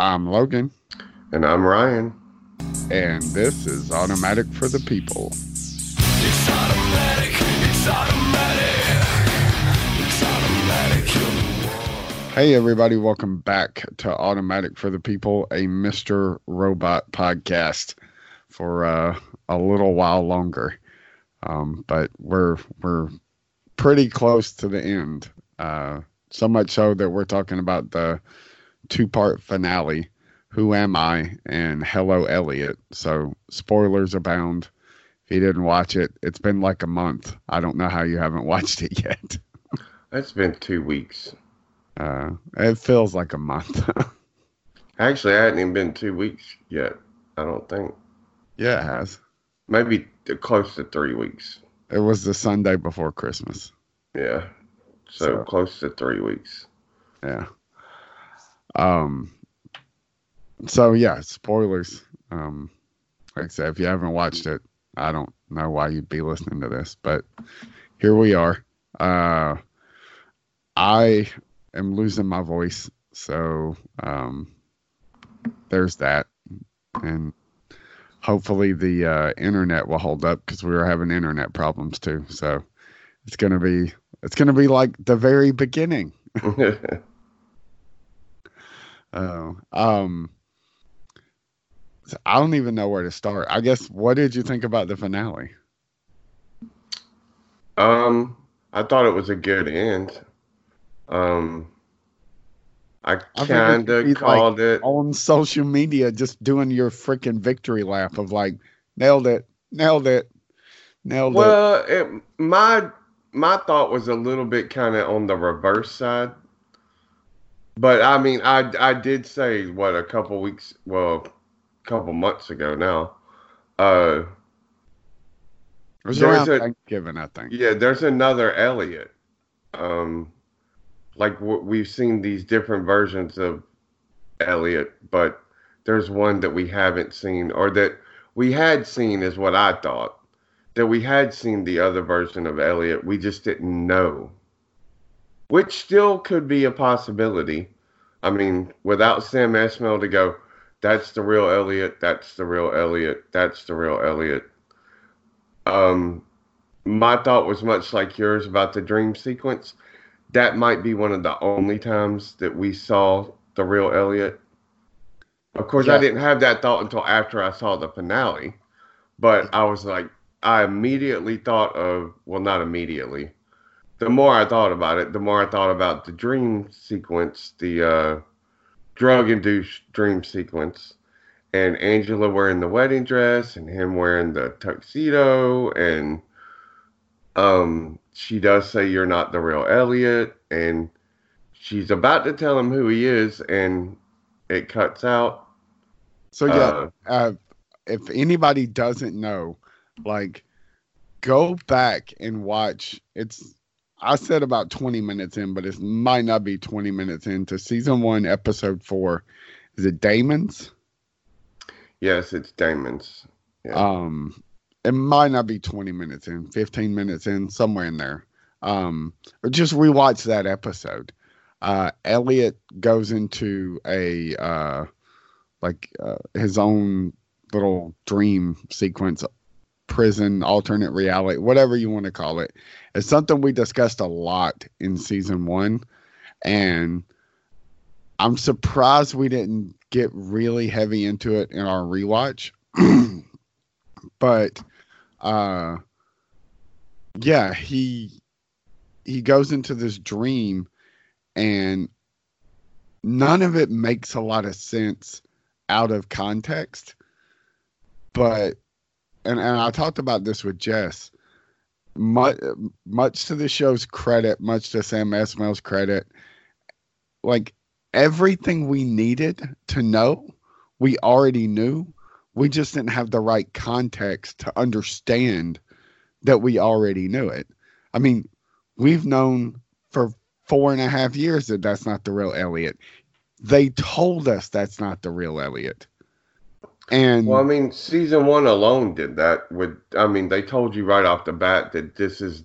I'm Logan, And I'm Ryan. and this is Automatic for the People. Hey, everybody, welcome back to Automatic for the People, a Mr. Robot podcast for uh, a little while longer. Um, but we're we're pretty close to the end. Uh, so much so that we're talking about the two part finale Who Am I and Hello Elliot. So, spoilers abound. If you didn't watch it, it's been like a month. I don't know how you haven't watched it yet. It's been two weeks. Uh, it feels like a month. Actually, I hadn't even been two weeks yet. I don't think. yeah, it has. Maybe close to three weeks. It was the Sunday before Christmas. Yeah. So, So- close to three weeks. Yeah. Um. So yeah, spoilers. Um, like I said, if you haven't watched it, I don't know why you'd be listening to this, but here we are. Uh, I am losing my voice, so um, there's that, and hopefully the uh, internet will hold up because we were having internet problems too. So it's gonna be it's gonna be like the very beginning. Oh, um, I don't even know where to start. I guess what did you think about the finale? um, I thought it was a good end. Um, I kind of called it. On social media, just doing your freaking victory lap of like, nailed it, nailed it, nailed it. Well, it, my my thought was a little bit kind of on the reverse side, but I mean, I I did say what a couple weeks, well, a couple months ago now. Uh, It was there's around a- Thanksgiving, I think. yeah, there's another Elliot. Um, like w- we've seen these different versions of Elliot, but there's one that we haven't seen, or that we had seen, is what I thought. That we had seen the other version of Elliot, we just didn't know. Which still could be a possibility. I mean, without Sam Esmail to go, that's the real Elliot, that's the real Elliot, that's the real Elliot. Um, my thought was much like yours about the dream sequence. That might be one of the only times that we saw the real Elliot. Of course, I didn't have that thought until after I saw the finale, but I was like, I immediately thought of, well, not immediately. The more I thought about it, the more I thought about the dream sequence, the uh, drug induced dream sequence, and Angela wearing the wedding dress and him wearing the tuxedo and um she does say you're not the real Elliot and she's about to tell him who he is and it cuts out So yeah, Uh, uh, if anybody doesn't know, like, go back and watch. It's I said about twenty minutes in, but it might not be twenty minutes into season one, episode four. Is it Damon's? yes it's Damon's Yeah. Um, it might not be 20 minutes in, 15 minutes in, somewhere in there. Um, or just rewatch that episode. Uh, Elliot goes into a uh, like uh, his own little dream sequence, prison, alternate reality, whatever you want to call it. It's something we discussed a lot in season one, and I'm surprised we didn't get really heavy into it in our rewatch. but uh yeah he he goes into this dream and none of it makes a lot of sense out of context but and, and i talked about this with jess much, much to the show's credit much to sam esmail's credit like everything we needed to know we already knew we just didn't have the right context to understand that we already knew it. I mean, we've known for four and a half years that that's not the real Elliot. They told us that's not the real Elliot. And well I mean season 1 alone did that with I mean they told you right off the bat that this is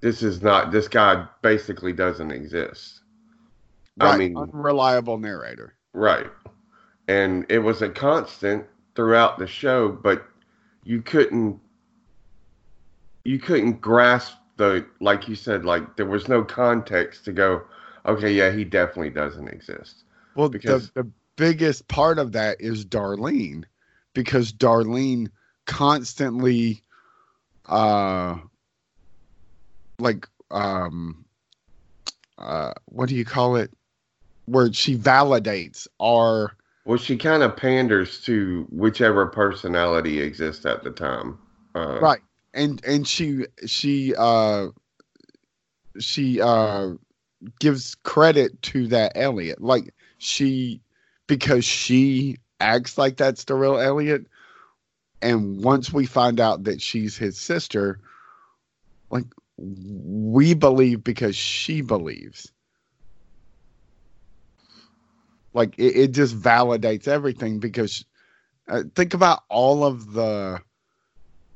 this is not this guy basically doesn't exist I mean unreliable narrator. Right. and it was a constant throughout the show, but you couldn't you couldn't grasp the like you said like there was no context to go okay yeah he definitely doesn't exist Well, Because- the, the biggest part of that is Darlene, because Darlene constantly, uh, like, um, uh, what do you call it? Where she validates our, well she kind of panders to whichever personality exists at the time uh, right, and and she she uh she uh gives credit to that Elliot, like she because she acts like that's the real Elliot. And once we find out that she's his sister, like we believe because she believes. Like it, it just validates everything because uh, think about all of the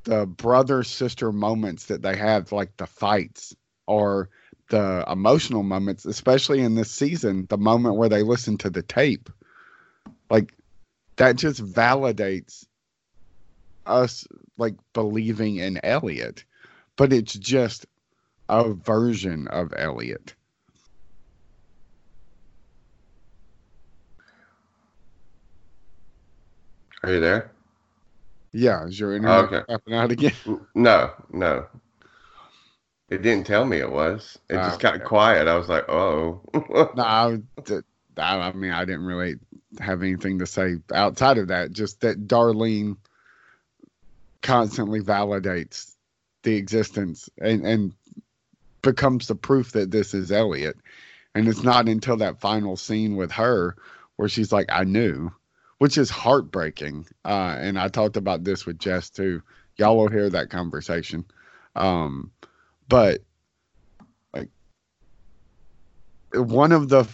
the brother sister moments that they have, like the fights or the emotional moments, especially in this season, the moment where they listen to the tape, like that just validates us like believing in Elliot, but it's just a version of Elliot. are you there Yeah, is your internet Okay. popping out again? No no it didn't tell me it was it just Ah, got okay. quiet i was like oh no, I, I mean, I didn't really have anything to say outside of that. Just that Darlene constantly validates the existence and, and becomes the proof that this is Elliot. And it's not until that final scene with her where she's like, I knew, which is heartbreaking. Uh, and I talked about this with Jess too. Y'all will hear that conversation. Um, but like one of the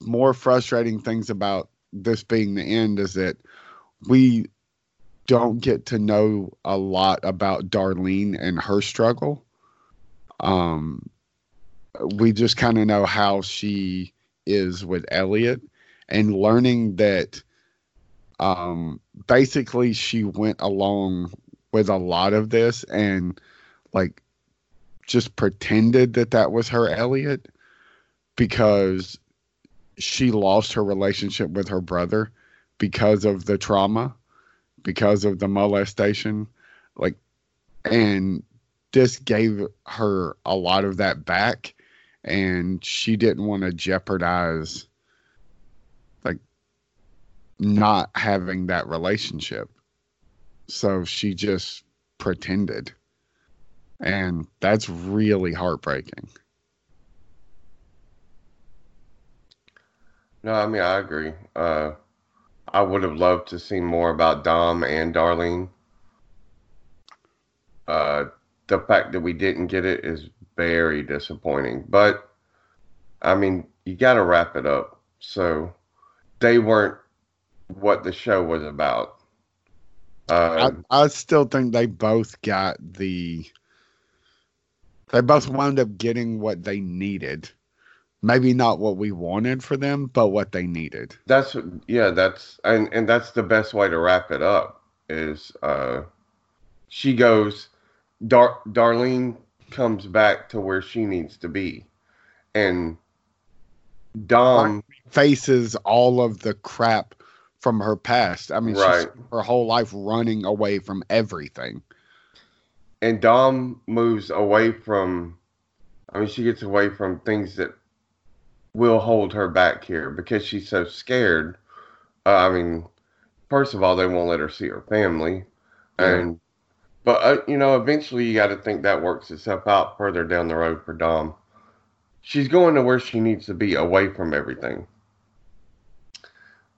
more frustrating things about this being the end is that we don't get to know a lot about Darlene and her struggle. Um, we just kind of know how she is with Elliot and learning that um, basically she went along with a lot of this and like just pretended that that was her Elliot because she lost her relationship with her brother because of the trauma, because of the molestation. Like, and this gave her a lot of that back, and she didn't want to jeopardize, like, not having that relationship. So she just pretended. And that's really heartbreaking. No, I mean I agree. Uh, I would have loved to see more about Dom and Darlene. Uh, the fact that we didn't get it is very disappointing. But I mean, you got to wrap it up. So they weren't what the show was about. Uh, I, I still think they both got the they both wound up getting what they needed. Maybe not what we wanted for them, but what they needed. That's yeah, that's and and that's the best way to wrap it up is uh she goes Dar- Darlene comes back to where she needs to be. And Dom Faces all of the crap from her past. I mean, Right. her whole life running away from everything. and Dom moves away from I mean she gets away from things that will hold her back here because she's so scared. Uh, I mean, first of all, they won't let her see her family, Yeah. and but uh, you know, eventually you got to think that works itself out further down the road for Dom. She's going to where she needs to be, away from everything.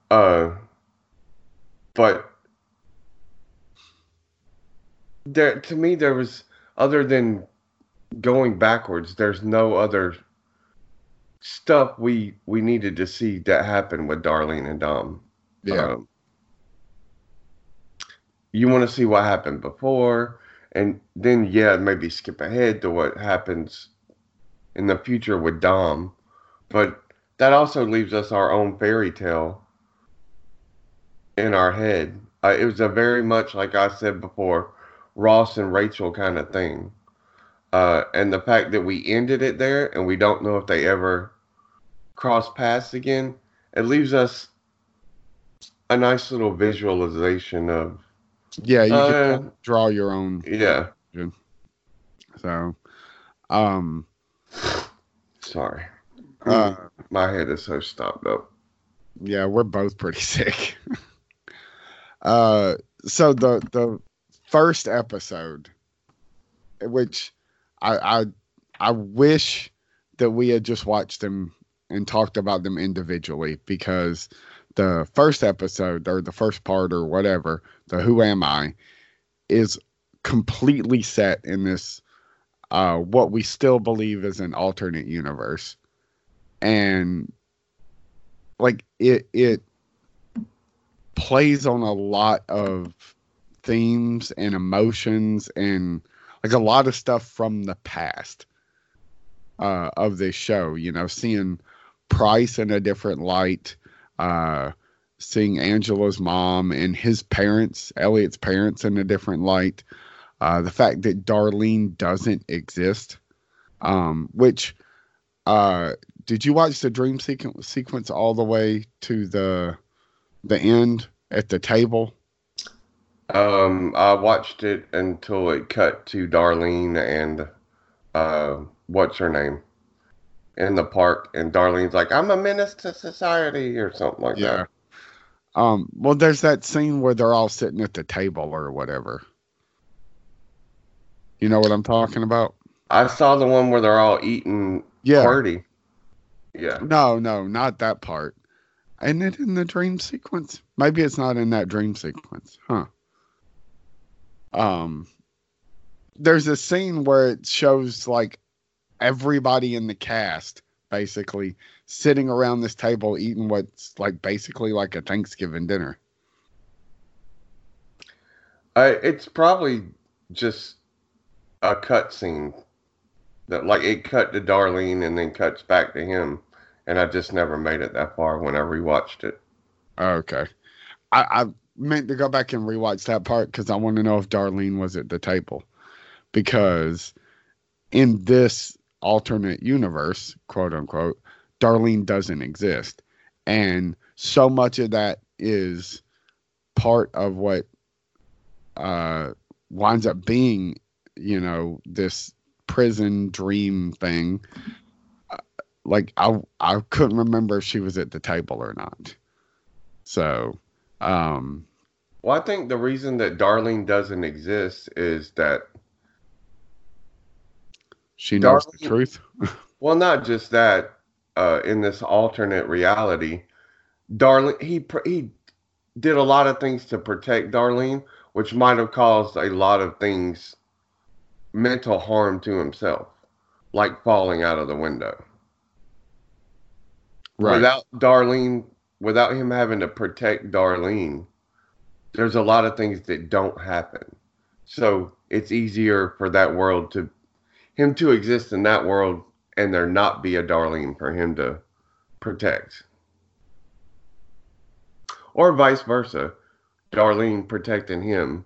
Uh, but there to me there was other than going backwards there's no other stuff we we needed to see that happen with darlene and dom Yeah. Um, you want to see what happened before and then yeah maybe skip ahead to what happens in the future with dom but that also leaves us our own fairy tale in our head. Uh, it was a very much like I said before, Ross and Rachel kind of thing. Uh, and the fact that we ended it there and we don't know if they ever cross paths again, it leaves us a nice little visualization of Yeah, you Uh, can draw your own. yeah. So, um, Sorry, uh, my head is so stopped up. yeah, we're both pretty sick. uh, so the the first episode, which I I I wish that we had just watched them and talked about them individually because the first episode or the first part or whatever, the Who Am I, is completely set in this uh what we still believe is an alternate universe. And like it it plays on a lot of themes and emotions and like a lot of stuff from the past uh of this show you know seeing price in a different light uh seeing angela's mom and his parents elliot's parents in a different light uh the fact that darlene doesn't exist um which uh did you watch the dream sequ- sequence all the way to the the end at the table? Um, I watched it until it cut to Darlene and uh, what's her name in the park, and Darlene's like, "I'm a menace to society" or something like that. Um, well, there's that scene where they're all sitting at the table or whatever. You know what I'm talking about? I saw the one where they're all eating Yeah. party. Yeah, No, no, not that part. Isn't it in the dream sequence? Maybe it's not in that dream sequence, huh? Um, there's a scene where it shows like everybody in the cast basically sitting around this table eating what's like basically like a Thanksgiving dinner. I, it's probably just a cut scene that like it cut to Darlene and then cuts back to him, and I just never made it that far when I rewatched it. Okay. I, I meant to go back and rewatch that part because I want to know if Darlene was at the table. Because in this alternate universe, quote unquote, Darlene doesn't exist. And so much of that is part of what uh, winds up being, you know, this prison dream thing. Uh, Like I, I couldn't remember if she was at the table or not. So, um, Well, I think the reason that Darlene doesn't exist is that she knows the truth. Well, not just that. Uh, in this alternate reality, Darlene he he did a lot of things to protect Darlene, which might have caused a lot of things, mental harm to himself, like falling out of the window. Right. Without Darlene, without him having to protect Darlene, there's a lot of things that don't happen. So it's easier for that world to him to exist in that world and there not be a Darlene for him to protect. Or vice versa. Darlene protecting him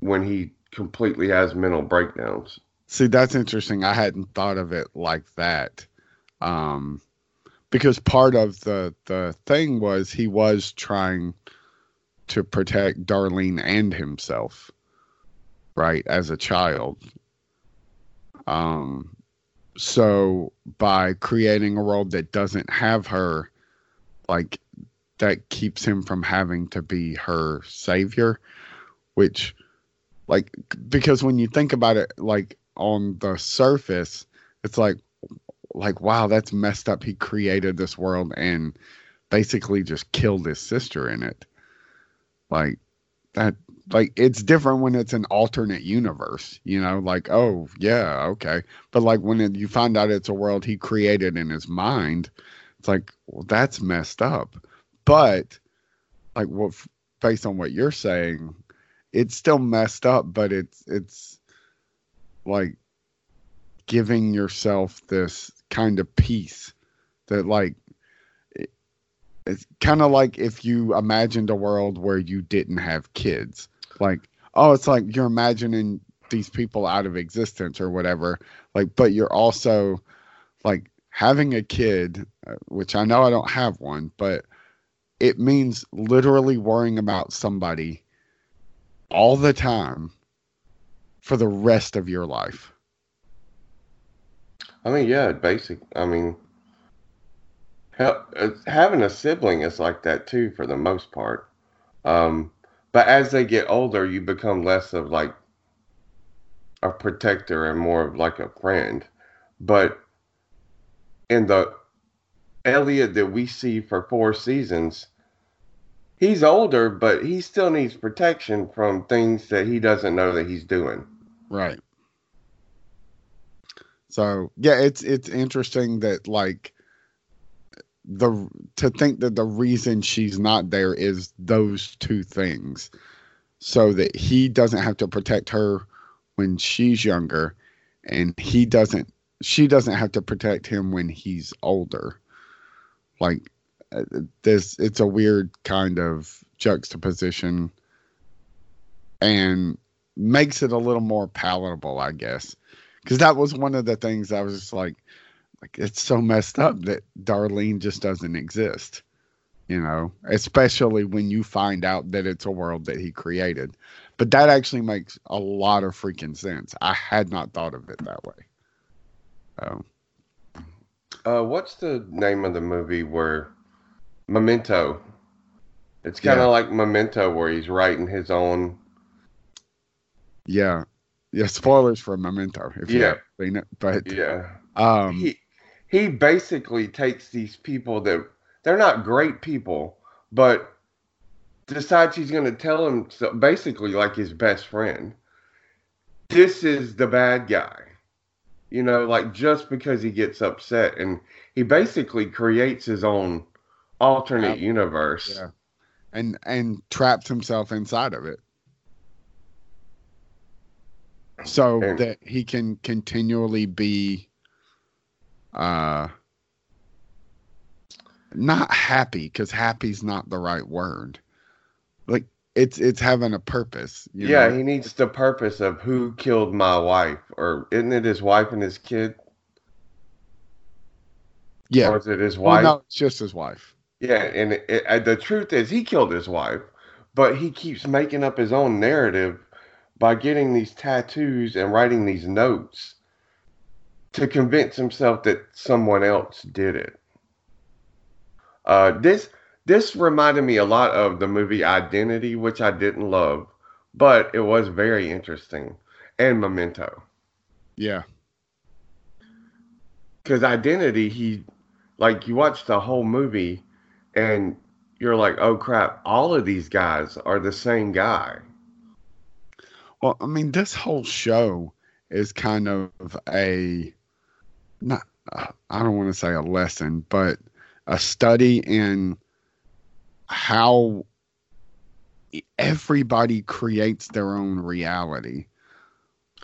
when he completely has mental breakdowns. See, that's interesting. I hadn't thought of it like that. Um, because part of the the thing was he was trying to protect Darlene and himself, right, as a child. Um, so by creating a world that doesn't have her, like that keeps him from having to be her savior, which like because when you think about it like on the surface it's like like wow that's messed up. He created this world and basically just killed his sister in it. Like that like it's different when it's an alternate universe you know like oh yeah okay but like when it, you find out it's a world he created in his mind it's like well, that's messed up but like what based on what you're saying it's still messed up but it's it's like giving yourself this kind of peace that like it's kind of like if you imagined a world where you didn't have kids. Like, oh, it's like you're imagining these people out of existence or whatever. Like, but you're also like having a kid, uh, which I know I don't have one, but it means literally worrying about somebody all the time for the rest of your life. I mean, yeah, basic. I mean, uh, having a sibling is like that too, for the most part. Um, but as they get older, you become less of like a protector and more of like a friend. But in the Elliot that we see for four seasons, he's older, but he still needs protection from things that he doesn't know that he's doing. Right. So yeah, it's it's interesting that like the to think that the reason she's not there is those two things, so that he doesn't have to protect her when she's younger, and he doesn't she doesn't have to protect him when he's older. Like uh, this, it's a weird kind of juxtaposition, and makes it a little more palatable, I guess because that was one of the things I was like, like it's so messed up that Darlene just doesn't exist, you know, especially when you find out that it's a world that he created. But that actually makes a lot of freaking sense. I had not thought of it that way. So, uh, what's the name of the movie where Memento? It's kind of yeah. like Memento, where he's writing his own. Yeah, yeah, spoilers for Memento if you yeah. have seen it. But yeah, um, he he basically takes these people that they're not great people, but decides he's going to tell him so basically like his best friend. This is the bad guy, you know, like just because he gets upset, and he basically creates his own alternate universe. Yeah. And and traps himself inside of it so that he can continually be uh not happy because happy's not the right word. Like it's it's having a purpose yeah know? he needs the purpose of who killed my wife or isn't it his wife and his kid? Yeah. Or is it his wife well, no it's just his wife. Yeah and it, it, the truth is he killed his wife but he keeps making up his own narrative by getting these tattoos and writing these notes to convince himself that someone else did it. Uh, this this reminded me a lot of the movie Identity, which I didn't love, but it was very interesting, and Memento. Yeah. Because Identity, he like you watch the whole movie, and you're like, oh crap, all of these guys are the same guy. Well, I mean, this whole show is kind of a not I don't want to say a lesson, but a study in how everybody creates their own reality.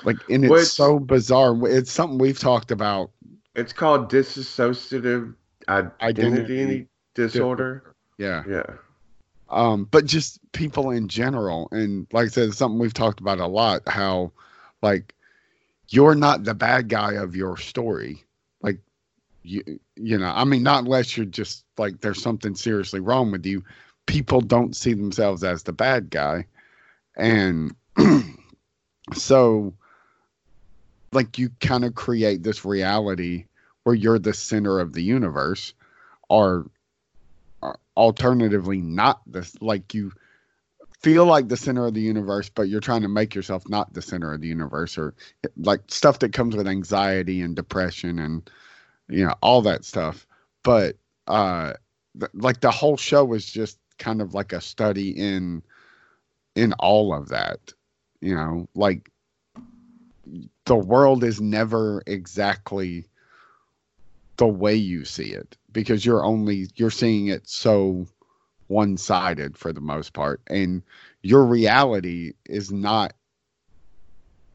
Like, and it's Which, so bizarre. It's something we've talked about. It's called dissociative identity, identity disorder. Yeah. Yeah um, but just people in general. And like I said, it's something we've talked about a lot. How like you're not the bad guy of your story. Like you, you know, I mean, not unless you're just like there's something seriously wrong with you. People don't see themselves as the bad guy, and so like you kind of create this reality where you're the center of the universe or alternatively not this like you feel like the center of the universe but you're trying to make yourself not the center of the universe or like stuff that comes with anxiety and depression and you know all that stuff. But uh th- like the whole show was just kind of like a study in in all of that you know? Like the world is never exactly the way you see it because you're only you're seeing it so one-sided for the most part and your reality is not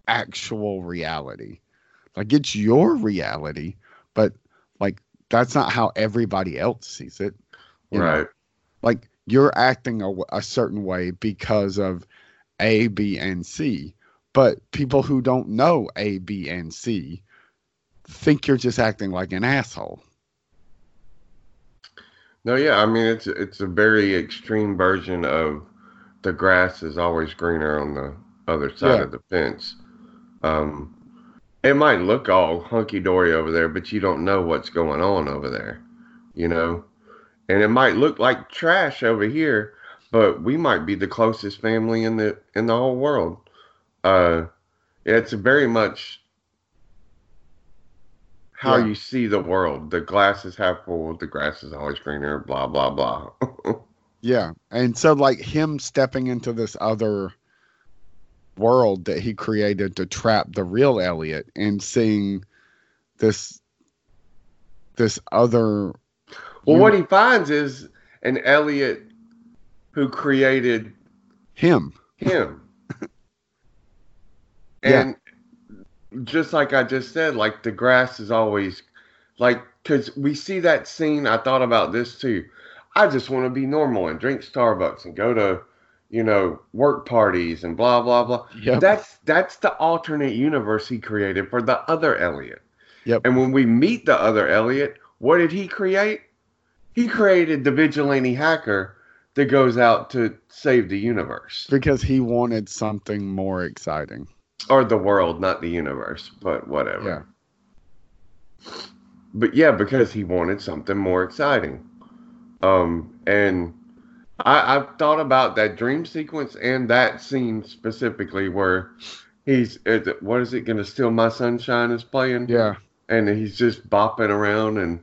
actual reality like it's your reality but like that's not how everybody else sees it right know? like you're acting a, a certain way because of A, B, and C. But people who don't know A, B, and C think you're just acting like an asshole. No, yeah, I mean it's it's a very extreme version of the grass is always greener on the other side Yeah. of the fence. Um, it might look all hunky dory over there, but you don't know what's going on over there, you know. And it might look like trash over here, but we might be the closest family in the in the whole world. Uh, it's very much how Yeah. you see the world. The glass is half full. The grass is always greener. Blah blah blah. Yeah. And so like him stepping into this other world that he created to trap the real Elliot and seeing this this other Well, what he finds is an Elliot who created him. him. Yeah. Just like I just said, like the grass is always like, because we see that scene. I thought about this too. I just want to be normal and drink Starbucks and go to, you know, work parties and blah, blah, blah. Yep. That's that's the alternate universe he created for the other Elliot. Yep. And when we meet the other Elliot, what did he create? He created the vigilante hacker that goes out to save the universe because he wanted something more exciting. Or the world, not the universe, but whatever. Yeah. But yeah, because he wanted something more exciting. Um, and I, I've thought about that dream sequence and that scene specifically where he's what is it gonna steal my sunshine is playing Yeah. and he's just bopping around and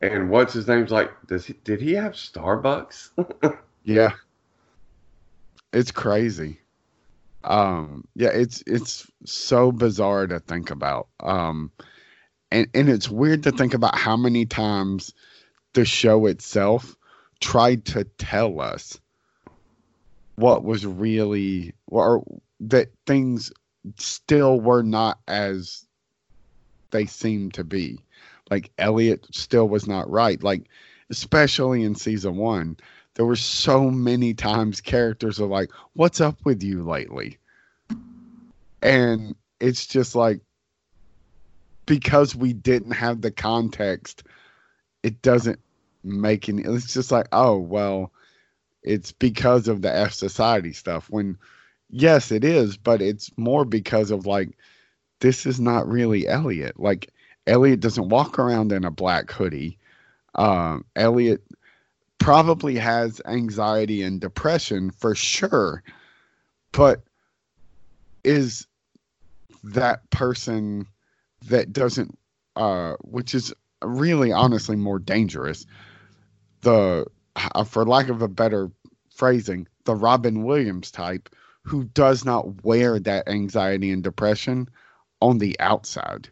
and what's his name's like does he did he have Starbucks? Yeah. It's crazy. Um yeah, it's it's so bizarre to think about. Um and and it's weird to think about how many times the show itself tried to tell us what was really or that things still were not as they seemed to be. Like Elliot still was not right. Like especially in season 1 there were so many times characters are like, "What's up with you lately?" And it's just like because we didn't have the context, it doesn't make any. It's just like, oh well, it's because of the F Society stuff. When yes, it is, but it's more because of like this is not really Elliot. Like Elliot doesn't walk around in a black hoodie. Um, Elliot probably has anxiety and depression for sure, but is that person that doesn't, uh, which is really honestly more dangerous, the, uh, for lack of a better phrasing, the Robin Williams type who does not wear that anxiety and depression on the outside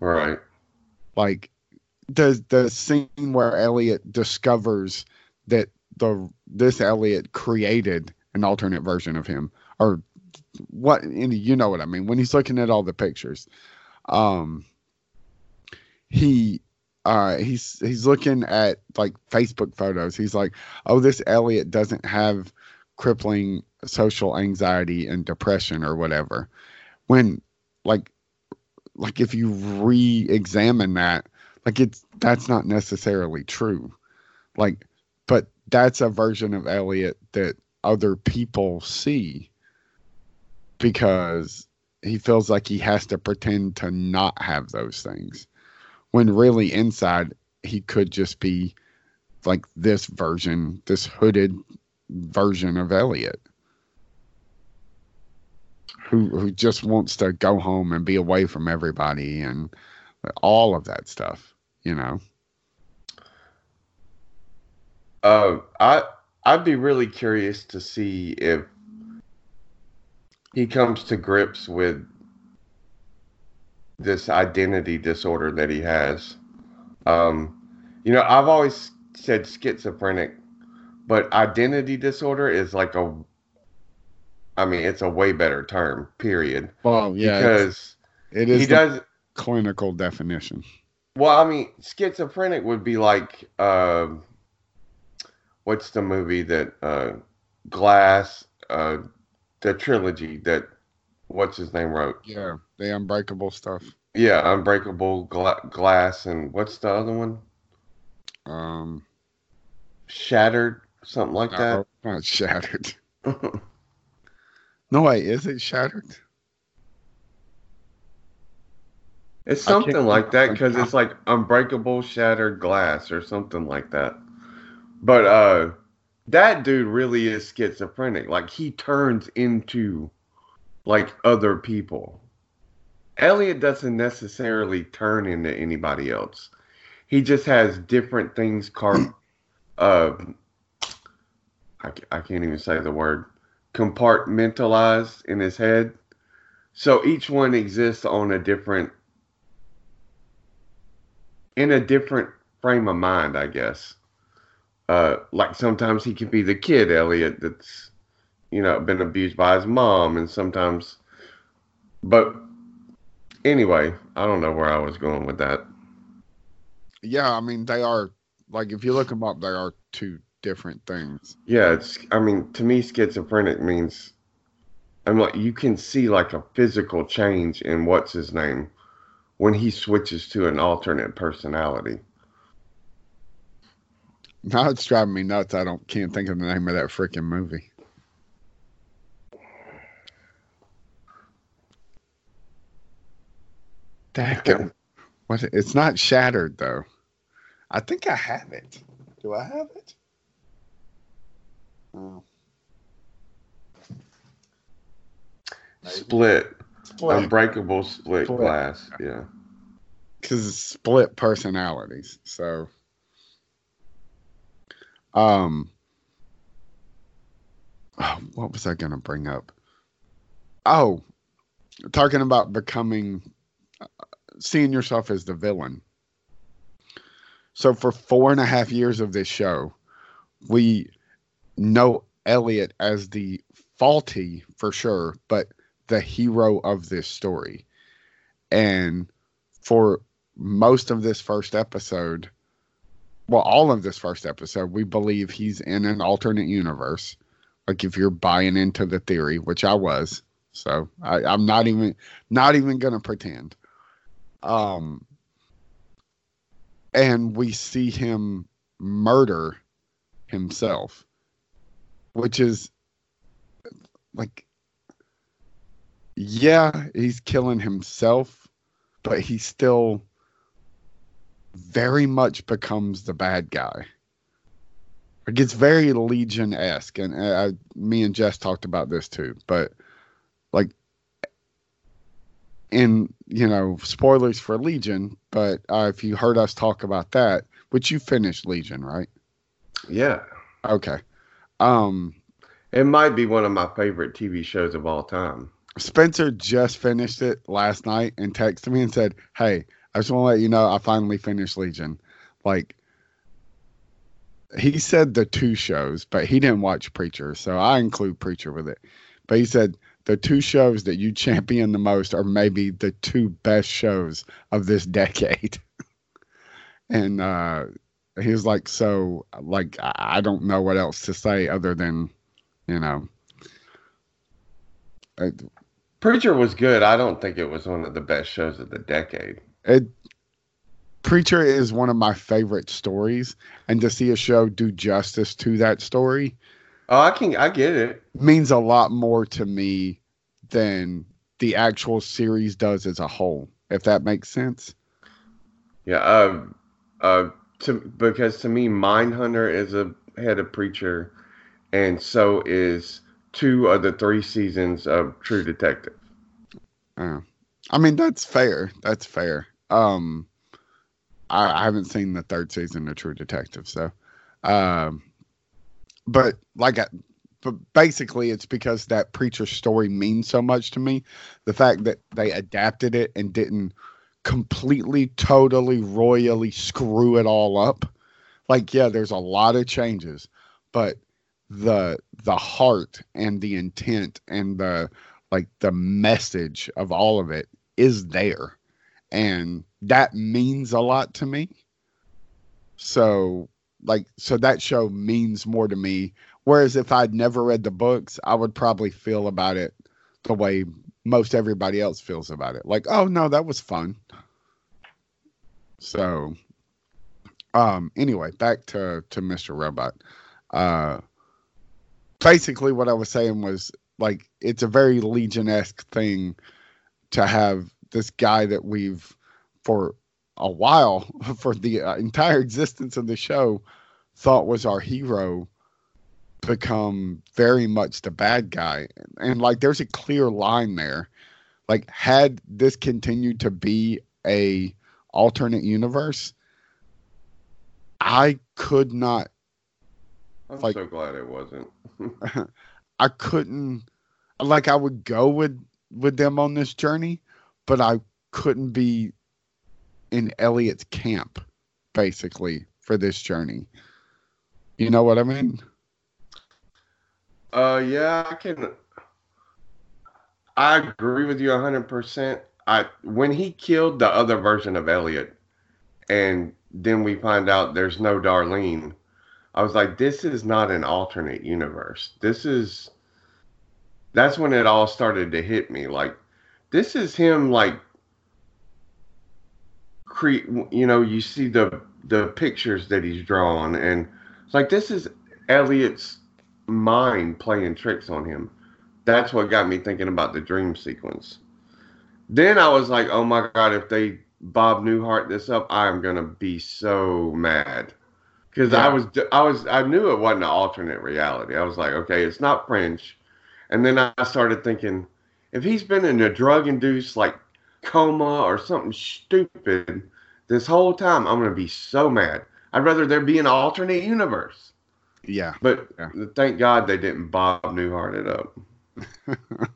right. like the the scene where Elliot discovers that the this Elliot created an alternate version of him or what you know what I mean when he's looking at all the pictures. Um he uh he's he's looking at like Facebook photos. He's like oh this Elliot doesn't have crippling social anxiety and depression or whatever. When like like if you re-examine that like it's that's not necessarily true. Like that's a version of elliot that other people see because he feels like he has to pretend to not have those things when really inside he could just be like this version this hooded version of elliot who who just wants to go home and be away from everybody and all of that stuff you know Uh, I I'd be really curious to see if he comes to grips with this identity disorder that he has. Um, you know, I've always said schizophrenic, but identity disorder is like a I mean, it's a way better term, period. well yeah because it is he does clinical definition Well, I mean, schizophrenic would be like, um, what's the movie that uh, Glass, uh, the trilogy that what's his name wrote? Yeah, the Unbreakable stuff. Yeah, Unbreakable Gla- Glass, and what's the other one? Um, Shattered, something like that. not shattered. No, way, is it shattered? It's something like that because it's like unbreakable shattered glass or something like that. But uh that dude really is schizophrenic. Like he turns into like other people. Elliot doesn't necessarily turn into anybody else. He just has different things car uh I, I can't even say the word compartmentalized in his head. So each one exists on a different in a different frame of mind, I guess. Uh, like sometimes he can be the kid Elliot that's, you know, been abused by his mom, and sometimes, but anyway, I don't know where I was going with that. Yeah, I mean they are like if you look them up, they are two different things. Yeah, it's. I mean, to me, schizophrenic means, I'm like, you can see like a physical change in what's his name when he switches to an alternate personality. Now it's driving me nuts. I don't can't think of the name of that freaking movie. Daggum. What? It's not shattered though. I think I have it. Do I have it? Oh. Split, Split. unbreakable split, Split. glass. Yeah. because it's split personalities. So, um, oh, what was I going to bring up? Oh, talking about becoming, uh, seeing yourself as the villain. So, for four and a half years of this show, we know Elliot as the faulty for sure, but the hero of this story. And for most of this first episode, well, all of this first episode, we believe he's in an alternate universe. Like if you're buying into the theory, which I was, so I, I'm not even not even gonna pretend. Um, and we see him murder himself, which is like, yeah, he's killing himself, but he still very much becomes the bad guy. It gets very Legion esque, and uh, me and Jess talked about this too. But like, in you know, spoilers for Legion. But uh, if you heard us talk about that, which you finished Legion, right? Yeah. Okay. Um, It might be one of my favorite TV shows of all time. Spencer just finished it last night and texted me and said, "Hey, I just want to let you know I finally finished Legion." Like he said the two shows, but he didn't watch Preacher, so I include Preacher with it. But he said the two shows that you champion the most are maybe the two best shows of this decade. and uh he was like, "So, like, I I don't know what else to say other than, you know." uh, Preacher was good. I don't think it was one of the best shows of the decade. It preacher is one of my favorite stories and to see a show do justice to that story Oh, I can I get it. means a lot more to me than the actual series does as a whole if that makes sense Yeah. Uh, uh, to because to me, Mindhunter is a head of Preacher, and so is two of the three seasons of True Detective. uh, i mean that's fair that's fair um I, I haven't seen the third season of true detective so um but like I, but basically it's because that preacher story means so much to me. The fact that they adapted it and didn't completely totally royally screw it all up. Like yeah there's a lot of changes but the the heart and the intent and the like the message of all of it is there and that means a lot to me so like so that show means more to me. Whereas if I'd never read the books, I would probably feel about it the way most everybody else feels about it. Like, oh no, that was fun. So um anyway, back to to Mr. Robot. Uh basically what I was saying was like it's a very Legion-esque thing to have this guy that we've for a while for the uh, entire existence of the show thought was our hero become very much the bad guy. And like there's a clear line there. Like had this continued to be a alternate universe i could not I'm Like- so glad it wasn't. i couldn't like i would go with with them on this journey but i couldn't be in elliot's camp basically for this journey you know what i mean Uh, yeah, I can. I agree with you hundred percent. I when he killed the other version of Elliot, and then we find out there's no Darlene. I was like, this is not an alternate universe. This is. That's when it all started to hit me. Like, this is him. Like, cre- You know, you see the the pictures that he's drawn, and it's like this is Elliot's mind playing tricks on him. That's what got me thinking about the dream sequence. Then I was like, oh my god, if they Bob Newhart this up, I am gonna be so mad. Because I was, I was, I knew it wasn't an alternate reality. I was like, okay, it's not French. And then I started thinking, if he's been in a drug-induced like coma or something stupid this whole time, I'm gonna be so mad. I'd rather there be an alternate universe. yeah But Yeah. thank God they didn't Bob Newhart it up.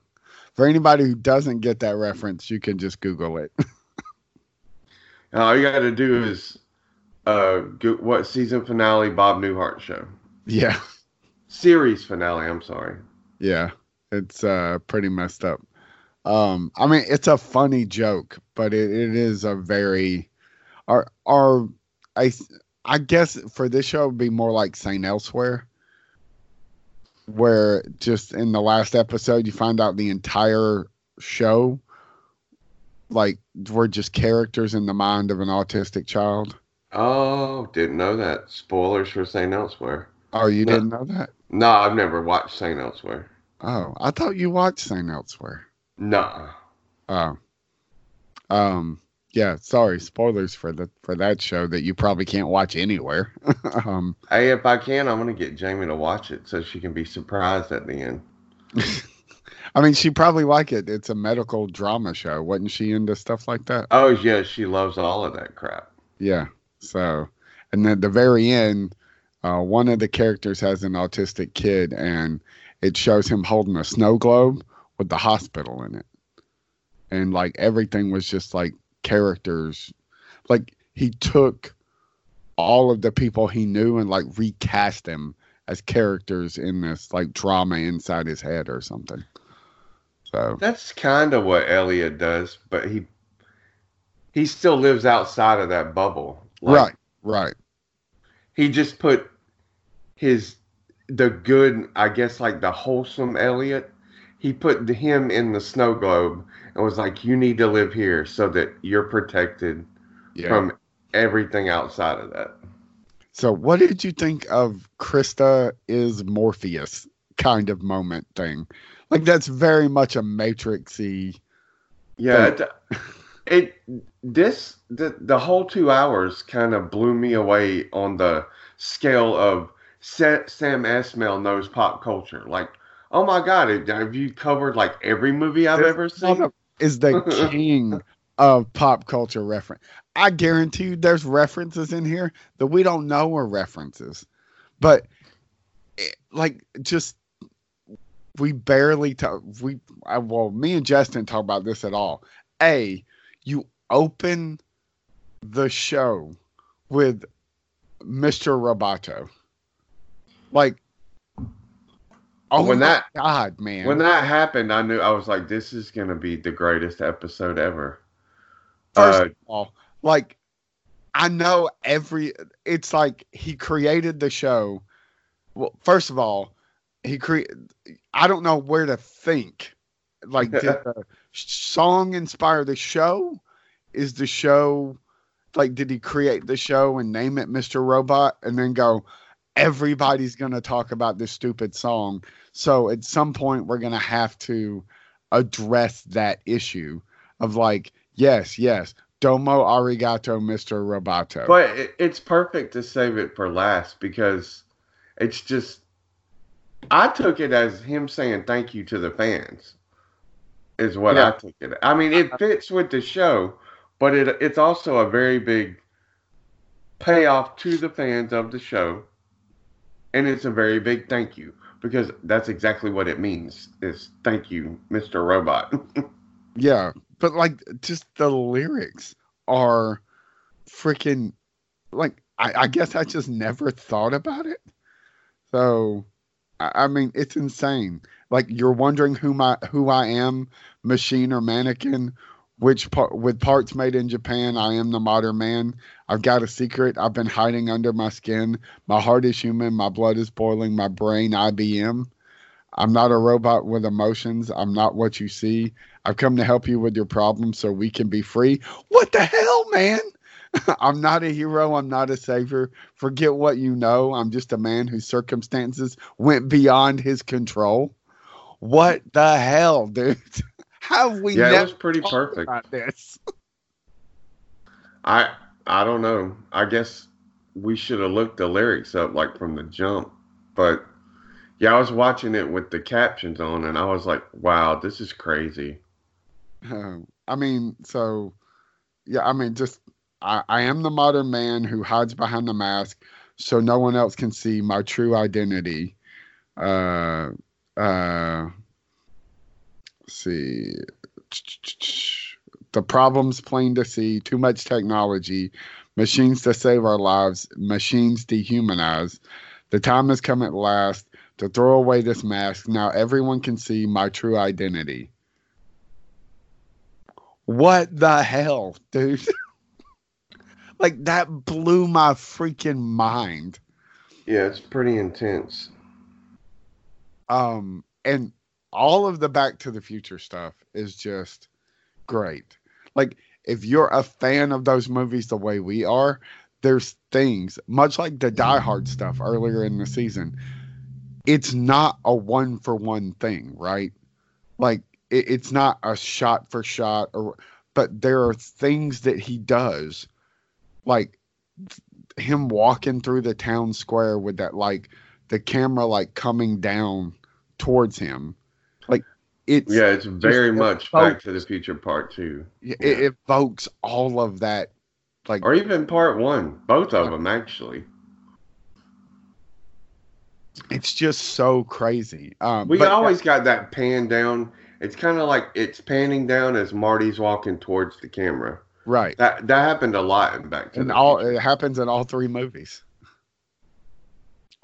for anybody who doesn't get that reference you can just google it All you got to do is uh, go, what season finale Bob Newhart show? yeah Series finale. I'm sorry. Yeah, it's uh pretty messed up. Um, I mean, it's a funny joke, but it, it is a very, or or I I guess for this show it would be more like Saint Elsewhere, where just in the last episode you find out the entire show, like were just characters in the mind of an autistic child. Oh, didn't know that. Spoilers for Saint Elsewhere. Oh, you No. didn't know that? No, I've never watched Saint Elsewhere. Oh, I thought you watched Saint Elsewhere. Nah. Oh. Um yeah, sorry, spoilers for the for that show that you probably can't watch anywhere. um Hey, if I can, I'm gonna get Jamie to watch it so she can be surprised at the end. I mean she probably like it. It's a medical drama show. Wasn't she into stuff like that? Oh yeah, she loves all of that crap. Yeah. So and then at the very end, uh one of the characters has an autistic kid and it shows him holding a snow globe with the hospital in it. And like everything was just like characters like he took all of the people he knew and like recast them as characters in this like drama inside his head or something. So That's kind of what Elliot does, but he he still lives outside of that bubble. Like, right, right. he just put his the good i guess like the wholesome elliot he put him in the snow globe and was like you need to live here so that you're protected Yeah. from everything outside of that so what did you think of Krista is Morpheus kind of moment thing? Like that's very much a matrixy yeah it, it this the, the whole two hours kind of blew me away on the scale of Sa- sam esmail knows pop culture like oh my god have you covered like every movie i've This ever seen is the king of pop culture reference. I guarantee you there's references in here that we don't know are references. But it, like just we barely talk we I, well me and didn't talk about this at all. A you open the show with Mr. Roboto. Like Oh When my that- God, man. When that happened, I knew I was like, "This is gonna be the greatest episode ever." First Uh, of all, like I know every. It's like he created the show. Well, first of all, he created. I don't know where to think. Like, did the song inspire the show? Is the show like? Did he create the show and name it Mr. Robot and then go? Everybody's gonna talk about this stupid song. So at some point, we're gonna have to address that issue of like, yes, yes, Domo arigato, Mr. Roboto. But it, it's perfect to save it for last because it's just. I took it as him saying thank you to the fans. Is what Yeah. I took it. I mean, it fits with the show, but it it's also a very big payoff to the fans of the show, and it's a very big thank you because that's exactly what it means. Is thank you, Mr. Robot. Yeah, but like just the lyrics are freaking like I, I guess I just never thought about it. So I, I mean it's insane. Like you're wondering who my who I am, machine or mannequin, which part with parts made in Japan, I am the modern man. I've got a secret I've been hiding under my skin. My heart is human, my blood is boiling, my brain IBM. I'm not a robot with emotions. I'm not what you see. I've come to help you with your problems so we can be free. What the hell, man? I'm not a hero. I'm not a savior. Forget what you know. I'm just a man whose circumstances went beyond his control. What the hell, dude? Have we yeah, it was pretty perfect. about this? I I don't know. I guess we should have looked the lyrics up like from the jump. But yeah, I was watching it with the captions on and I was like, wow, this is crazy. Uh, I mean, so yeah, I mean, just I, I am the modern man who hides behind the mask so no one else can see my true identity. Uh, uh, see, the problems plain to see. Too much technology, machines to save our lives, machines dehumanize. The time has come at last to throw away this mask. Now everyone can see my true identity. What the hell, dude? like that blew my freaking mind. Yeah, it's pretty intense. Um and all of the Back to the Future stuff is just great. Like if you're a fan of those movies the way we are, there's things much like the Die Hard stuff earlier in the season. It's not a one for one thing, right? Like it, it's not a shot for shot or but there are things that he does like him walking through the town square with that like the camera like coming down towards him it's Yeah, it's very much evokes- Back to the Future Part Two, it, it evokes all of that like or even Part One. Both of them actually. it's just so crazy um We but- always got that pan down. It's kind of like it's panning down as Marty's walking towards the camera. right That that happened a lot in Back to and the all Future. it happens in all three movies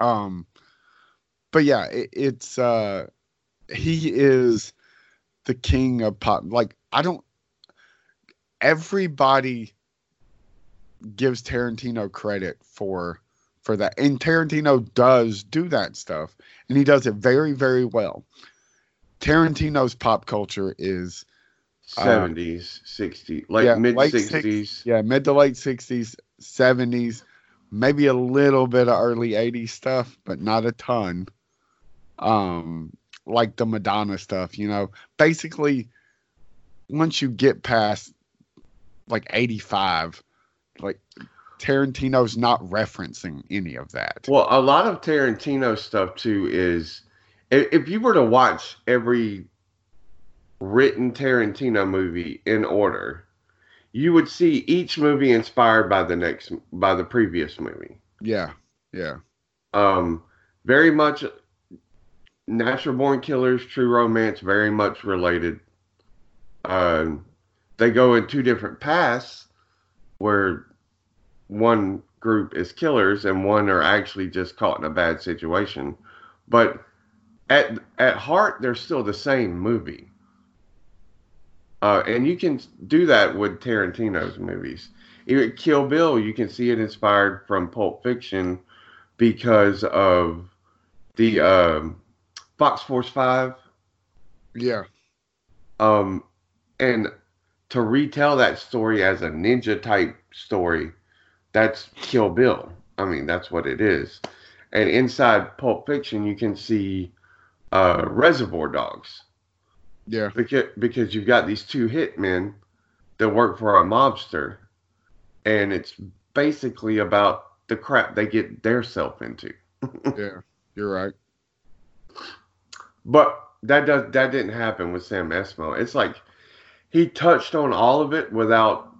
um but yeah it, it's uh he is the king of pop like i don't everybody gives tarantino credit for for that and tarantino does do that stuff and he does it very very well tarantino's pop culture is uh, 70s, 60s, like yeah, mid 60s. yeah, mid to late sixties, seventies, maybe a little bit of early eighties stuff, but not a ton. Um, like the Madonna stuff, you know. Basically, once you get past like eighty five, like Tarantino's not referencing any of that. Well, a lot of Tarantino stuff too is if, if you were to watch every written Tarantino movie in order, you would see each movie inspired by the next by the previous movie. Yeah, yeah, Um, very much Natural Born Killers, True Romance, very much related. Um, they go in two different paths, where one group is killers and one are actually just caught in a bad situation, but at at heart they're still the same movie. Uh, and you can do that with Tarantino's movies. even Kill Bill, you can see it inspired from Pulp Fiction because of the um, Fox Force Five. Yeah. Um, and to retell that story as a ninja type story, that's Kill Bill. I mean, that's what it is. And inside Pulp Fiction, you can see uh, Reservoir Dogs. Yeah. Because because you've got these two hitmen that work for a mobster, and it's basically about the crap they get their self into. yeah. You're right. But that does that didn't happen with Sam Esmail. It's like he touched on all of it without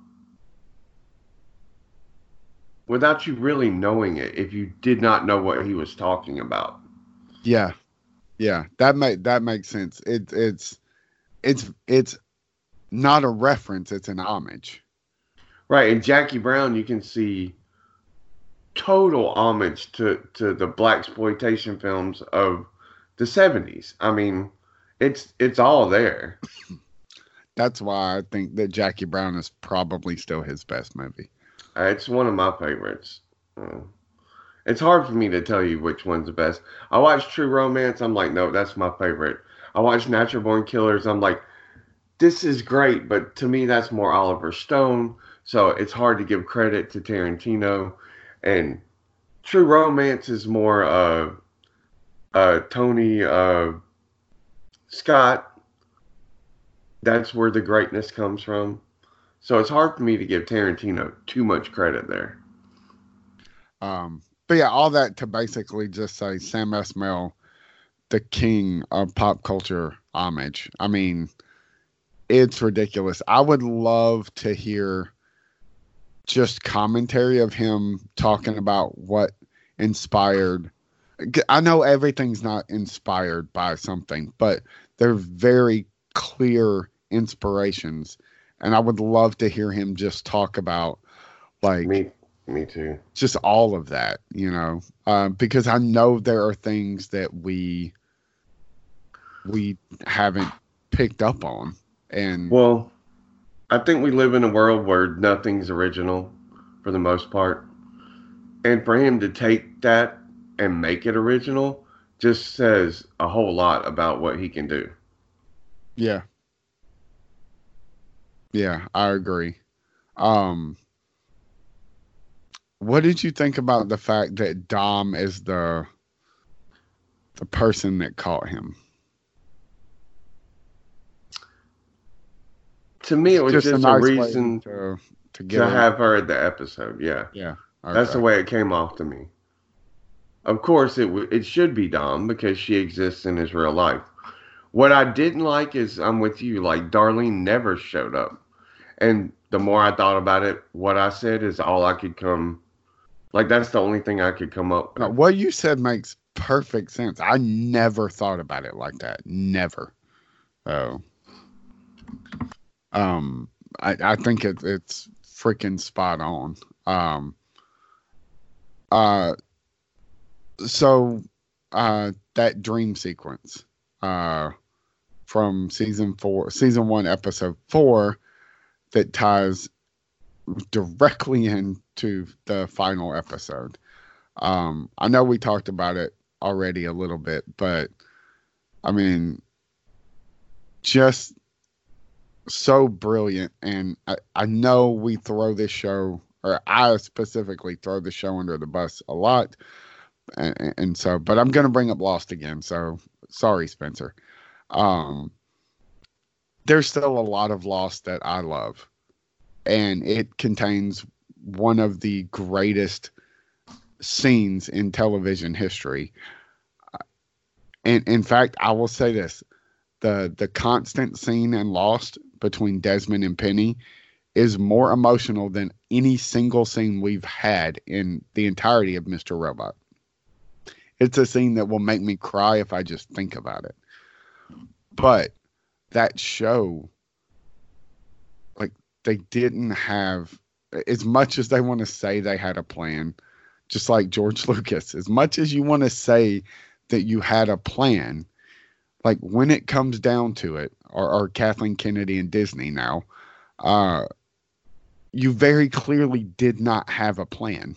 without you really knowing it if you did not know what he was talking about. Yeah. Yeah. That make that makes sense. It it's it's it's not a reference, it's an homage. Right, and Jackie Brown you can see total homage to to the blaxploitation films of the 70s. I mean, it's it's all there. That's why I think that Jackie Brown is probably still his best movie. Uh, it's one of my favorites. Uh, it's hard for me to tell you which one's the best. I watched True Romance. I'm like, no, that's my favorite. I watched Natural Born Killers. I'm like, this is great, but to me, that's more Oliver Stone. So it's hard to give credit to Tarantino. And True Romance is more uh, uh, Tony uh, Scott. That's where the greatness comes from. So it's hard for me to give Tarantino too much credit there. Um, but yeah, all that to basically just say Sam Esmail, the king of pop culture homage. I mean, it's ridiculous. I would love to hear just commentary of him talking about what inspired. I know everything's not inspired by something, but they're very clear inspirations. And I would love to hear him just talk about like me me too. Just all of that, you know, um, because I know there are things that we we haven't picked up on, and well, I think we live in a world where nothing's original for the most part, and for him to take that and make it original just says a whole lot about what he can do. Yeah. Yeah, I agree. Um what did you think about the fact that Dom is the the person that caught him? To me, it was just, just a, nice a, reason to to, get to have her at the episode. Yeah, yeah, okay. that's the way it came off to me. Of course, it w- it should be Dom because she exists in his real life. What I didn't like is I'm with you. Like Darlene never showed up, and the more I thought about it, what I said is all I could come like that's the only thing I could come up with. what you said makes perfect sense. I never thought about it like that. Never. Oh. Um I, I think it, it's freaking spot on. Um uh so uh that dream sequence uh from season four season one episode four that ties directly into the final episode. Um, I know we talked about it already a little bit, but I mean, just so brilliant. And I, I know we throw this show, or I specifically throw the show under the bus a lot. And, and so, but I'm going to bring up Lost again. So sorry, Spencer. Um, there's still a lot of Lost that I love and it contains one of the greatest scenes in television history. And in fact, I will say this: the the constant scene in Lost between Desmond and Penny is more emotional than any single scene we've had in the entirety of Mr. Robot. It's a scene that will make me cry if I just think about it. But that show like they didn't have as much as they want to say they had a plan, just like George Lucas, as much as you want to say that you had a plan, like when it comes down to it, or, or Kathleen Kennedy and Disney now, uh, you very clearly did not have a plan.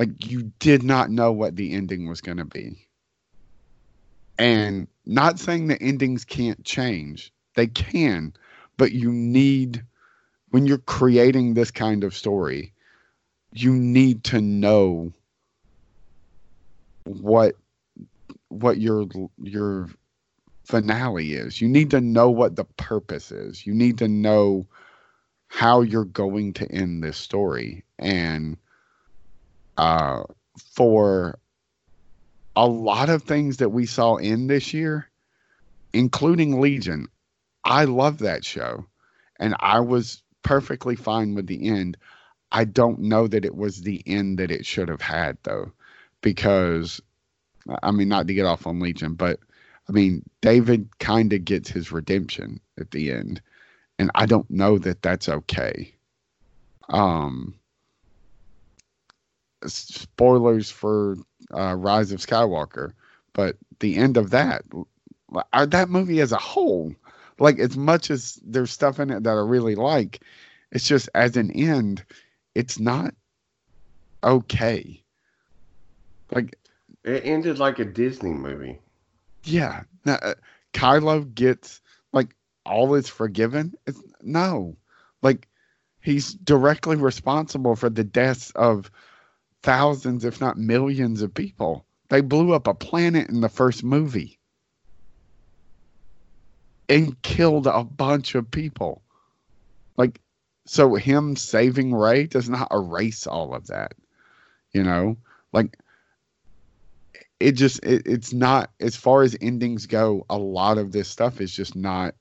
Like you did not know what the ending was going to be. And not saying the endings can't change. They can, but you need when you're creating this kind of story, you need to know what what your your finale is. You need to know what the purpose is. You need to know how you're going to end this story. And uh, for a lot of things that we saw in this year, including Legion, I love that show. And I was perfectly fine with the end. I don't know that it was the end that it should have had, though, because I mean, not to get off on Legion, but I mean, David kind of gets his redemption at the end, and I don't know that that's okay. Um, spoilers for uh, Rise of Skywalker, but the end of that, uh, that movie as a whole, like as much as there's stuff in it that I really like, it's just as an end, it's not okay. Like it ended like a Disney movie. Yeah. Now, uh, Kylo gets like all is forgiven. It's, no. Like he's directly responsible for the deaths of thousands, if not millions of people. They blew up a planet in the first movie and killed a bunch of people. Like, so him saving Rey does not erase all of that. You know, like it just it, it's not as far as endings go a lot of this stuff is just not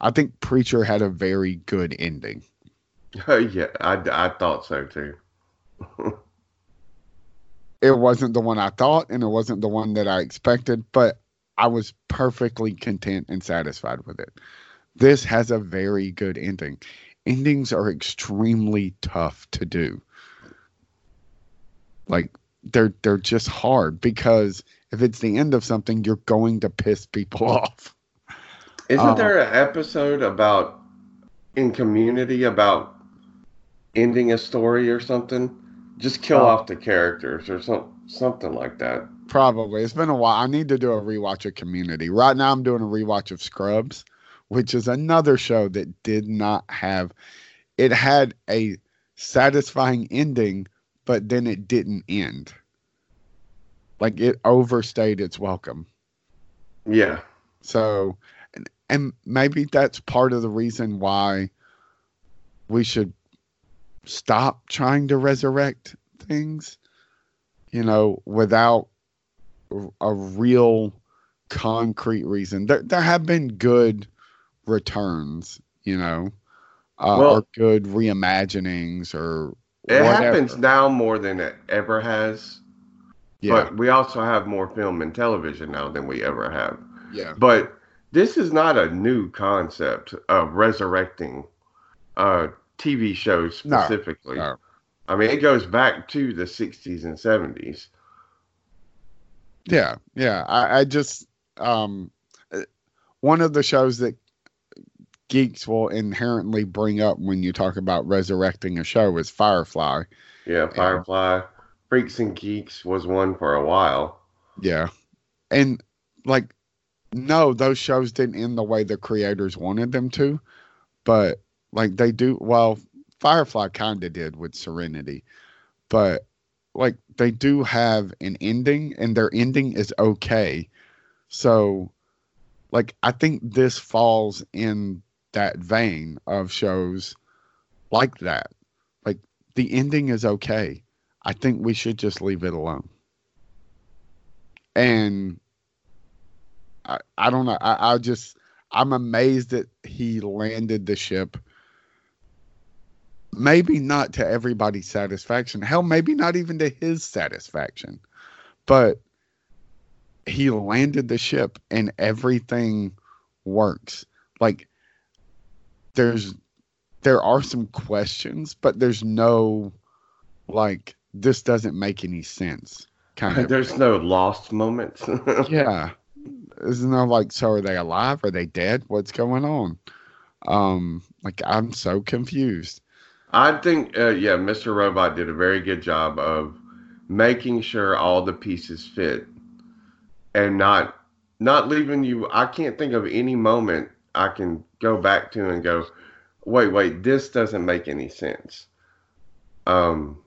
i think preacher had a very good ending yeah i, I thought so too it wasn't the one i thought and it wasn't the one that i expected but i was perfectly content and satisfied with it this has a very good ending endings are extremely tough to do like they're they're just hard because if it's the end of something, you're going to piss people off. Isn't uh, there an episode about in Community about ending a story or something? Just kill uh, off the characters or some something like that. Probably. It's been a while. I need to do a rewatch of Community. Right now, I'm doing a rewatch of Scrubs, which is another show that did not have. It had a satisfying ending but then it didn't end. Like it overstayed its welcome. Yeah. So, and, and maybe that's part of the reason why we should stop trying to resurrect things, you know, without a real concrete reason. There, there have been good returns, you know, uh, well, or good reimaginings or it whatever. happens now more than it ever has. Yeah. But we also have more film and television now than we ever have. Yeah. But this is not a new concept of resurrecting uh, TV shows specifically. No, no. I mean, it goes back to the 60s and 70s. Yeah, yeah. I, I just um, one of the shows that geeks will inherently bring up when you talk about resurrecting a show is Firefly. Yeah, Firefly. And, Freaks and Geeks was one for a while. Yeah. And like no, those shows didn't end the way the creators wanted them to, but like they do well, Firefly kind of did with Serenity. But like they do have an ending and their ending is okay. So like I think this falls in that vein of shows like that. Like the ending is okay. I think we should just leave it alone. And I, I don't know. I, I just I'm amazed that he landed the ship. Maybe not to everybody's satisfaction. Hell, maybe not even to his satisfaction. But he landed the ship and everything works. Like there's there are some questions, but there's no like this doesn't make any sense. Kind of. There's no lost moments. yeah. There's no like, so are they alive? Are they dead? What's going on? Um, like I'm so confused. I think, uh, yeah, Mr. Robot did a very good job of making sure all the pieces fit and not not leaving you. I can't think of any moment I can go back to and go, wait, wait, this doesn't make any sense. Um,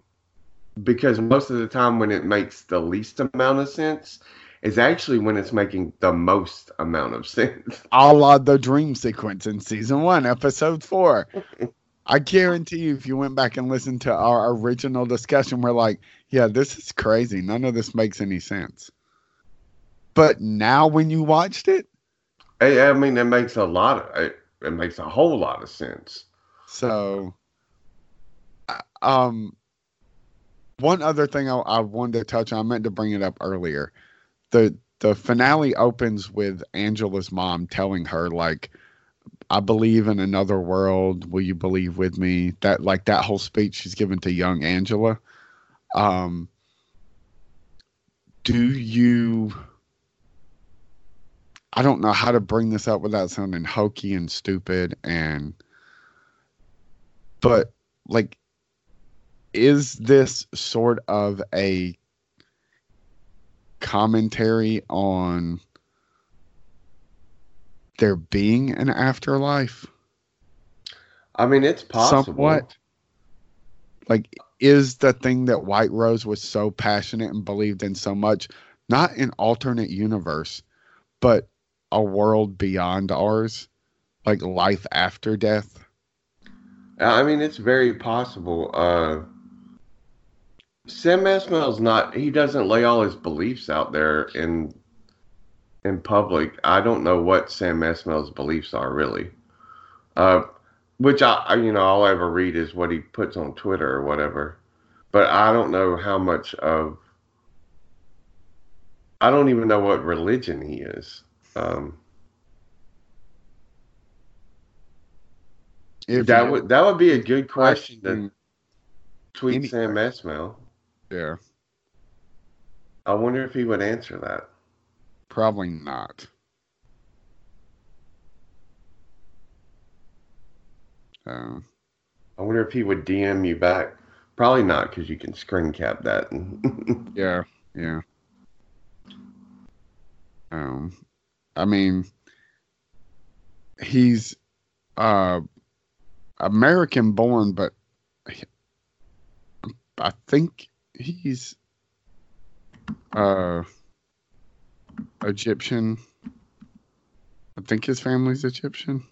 because most of the time when it makes the least amount of sense is actually when it's making the most amount of sense. A la the dream sequence in season one, episode four. I guarantee you, if you went back and listened to our original discussion, we're like, yeah, this is crazy. None of this makes any sense. But now, when you watched it, I, I mean, it makes a lot of it, it makes a whole lot of sense. So, um, one other thing I, I wanted to touch on, I meant to bring it up earlier. The the finale opens with Angela's mom telling her like I believe in another world. Will you believe with me? That like that whole speech she's given to young Angela. Um, do you? I don't know how to bring this up without sounding hokey and stupid and. But like, is this sort of a commentary on there being an afterlife? I mean, it's possible. Somewhat. Like, is the thing that White Rose was so passionate and believed in so much not an alternate universe, but a world beyond ours, like life after death? I mean, it's very possible. Uh, Sam Esmail's not. He doesn't lay all his beliefs out there in in public, I don't know what Sam Esmail's beliefs are really. Uh, which I, you know, all I ever read is what he puts on Twitter or whatever. But I don't know how much of. I don't even know what religion he is. Um, if that would that would be a good question to tweet Sam Esmail. Yeah. I wonder if he would answer that. Probably not. Uh, I wonder if he would DM you back. Probably not, because you can screen cap that. yeah, yeah. Um, I mean, he's uh American born, but I think he's uh Egyptian. I think his family's Egyptian.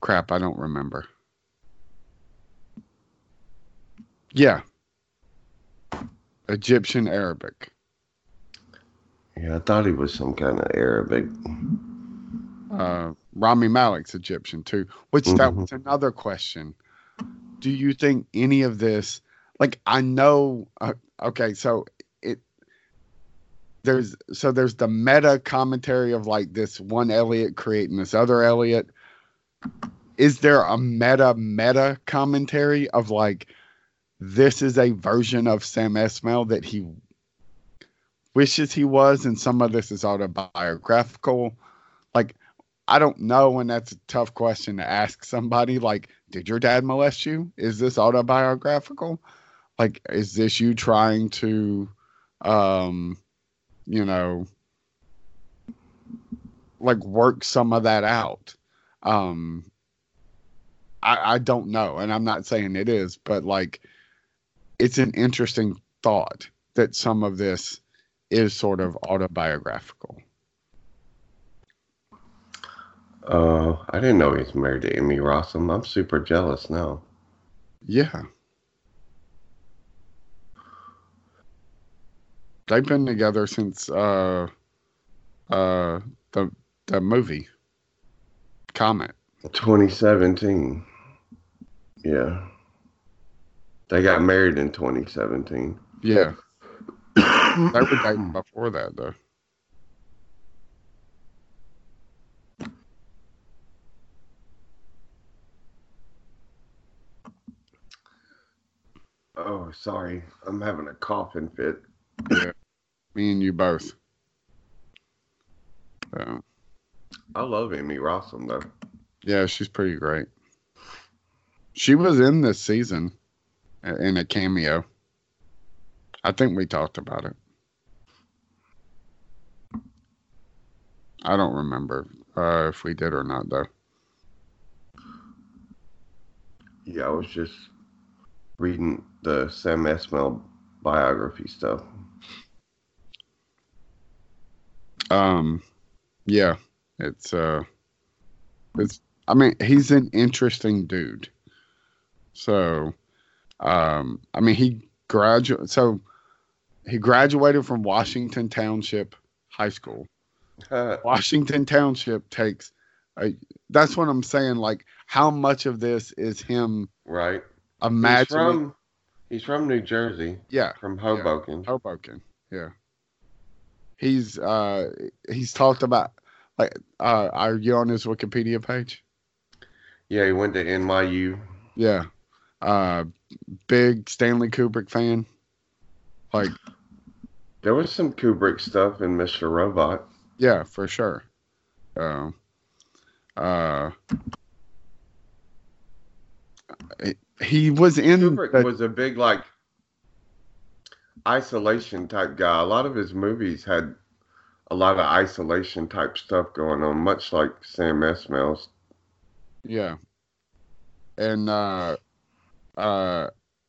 Crap, I don't remember. Yeah. Egyptian Arabic. Yeah, I thought he was some kind of Arabic. Uh, Rami Malek's Egyptian too, which mm-hmm. that was another question. Do you think any of this, like, I know, uh, okay, so there's so there's the meta commentary of like this one Elliot creating this other Elliot. Is there a meta meta commentary of like this is a version of Sam Esmail that he wishes he was, and some of this is autobiographical? Like, I don't know, and that's a tough question to ask somebody. Like, did your dad molest you? Is this autobiographical? Like, is this you trying to um you know, like work some of that out. Um, I, I don't know, and I'm not saying it is, but like, it's an interesting thought that some of this is sort of autobiographical. Uh, I didn't know he's married to Emmy Rossum. I'm super jealous now. Yeah. They've been together since uh uh the the movie Comet. 2017. Yeah. They got married in 2017. Yeah. they were dating before that though. Oh, sorry. I'm having a coughing fit. Yeah. Me and you both. So. I love Emmy Rossum though. Yeah, she's pretty great. She was in this season uh, in a cameo. I think we talked about it. I don't remember uh, if we did or not, though. Yeah, I was just reading the Sam Esmail biography stuff. Um, yeah, it's uh, it's. I mean, he's an interesting dude. So, um, I mean, he graduated. So, he graduated from Washington Township High School. Washington Township takes. A, that's what I'm saying. Like, how much of this is him? right. Imagining. He's from he's from New Jersey, yeah, from Hoboken. Hoboken. Yeah. He's uh he's talked about like uh are you on his Wikipedia page? Yeah, he went to NYU. Yeah. Uh big Stanley Kubrick fan. Like There was some Kubrick stuff in Mr. Robot. yeah, for sure. Um uh he- he was in Kubrick the- was a big like isolation type guy. A lot of his movies had a lot of isolation type stuff going on, much like Sam Esmail's. Yeah. And uh uh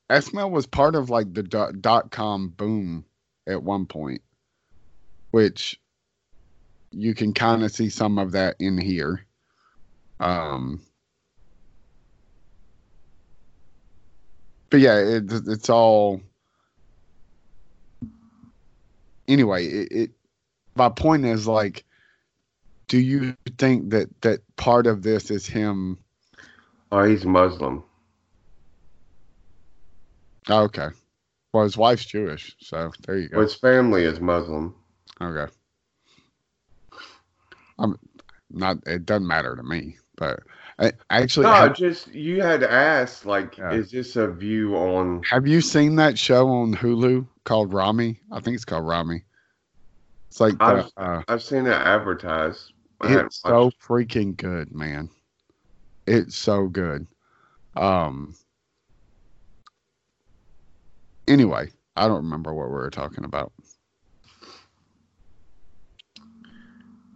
Esmail was part of like the dot, dot com boom at one point, which you can kind of see some of that in here. Um But yeah, it, it's all anyway, it, it my point is like do you think that that part of this is him Oh, he's Muslim. Oh, okay. Well, his wife's Jewish, so there you Well, go. his family is Muslim. Okay. I'm not. It doesn't matter to me, but I actually No, have, just you had asked, like, Yeah. is this a view on? have you seen that show on Hulu called Ramy? I think it's called Ramy. It's like the, I've- uh, I've seen it advertised. It's so watched- freaking good, man. It's so good. Um. Anyway, I don't remember what we were talking about.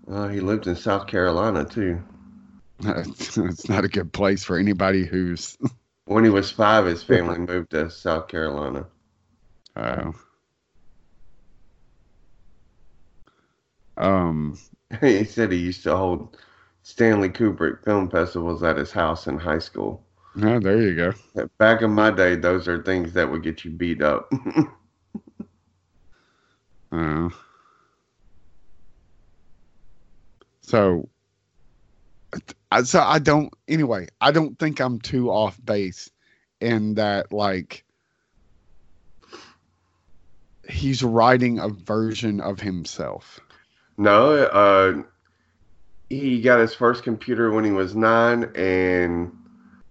Uh, he lived in South Carolina too. it's not a good place for anybody who's When he was five, his family moved to South Carolina. uh, um he said he used to hold Stanley Kubrick film festivals at his house in high school. yeah, there you go. Back in my day, those are things that would get you beat up. Uh, so I- so I don't anyway, I don't think I'm too off base in that like he's writing a version of himself. no, uh, he got his first computer when he was nine, and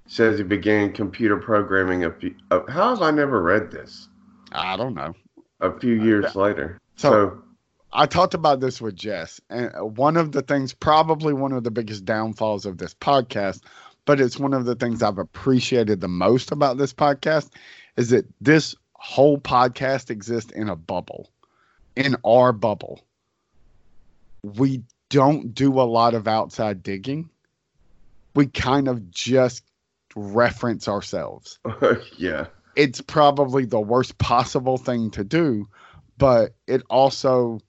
says he began computer programming a few. Uh, how have I never read this? I don't know. A few years later. So, So, I talked about this with Jess, and one of the things, probably one of the biggest downfalls of this podcast, but it's one of the things I've appreciated the most about this podcast, is that this whole podcast exists in a bubble, in our bubble. We don't do a lot of outside digging. We kind of just reference ourselves yeah. it's probably the worst possible thing to do, but it also,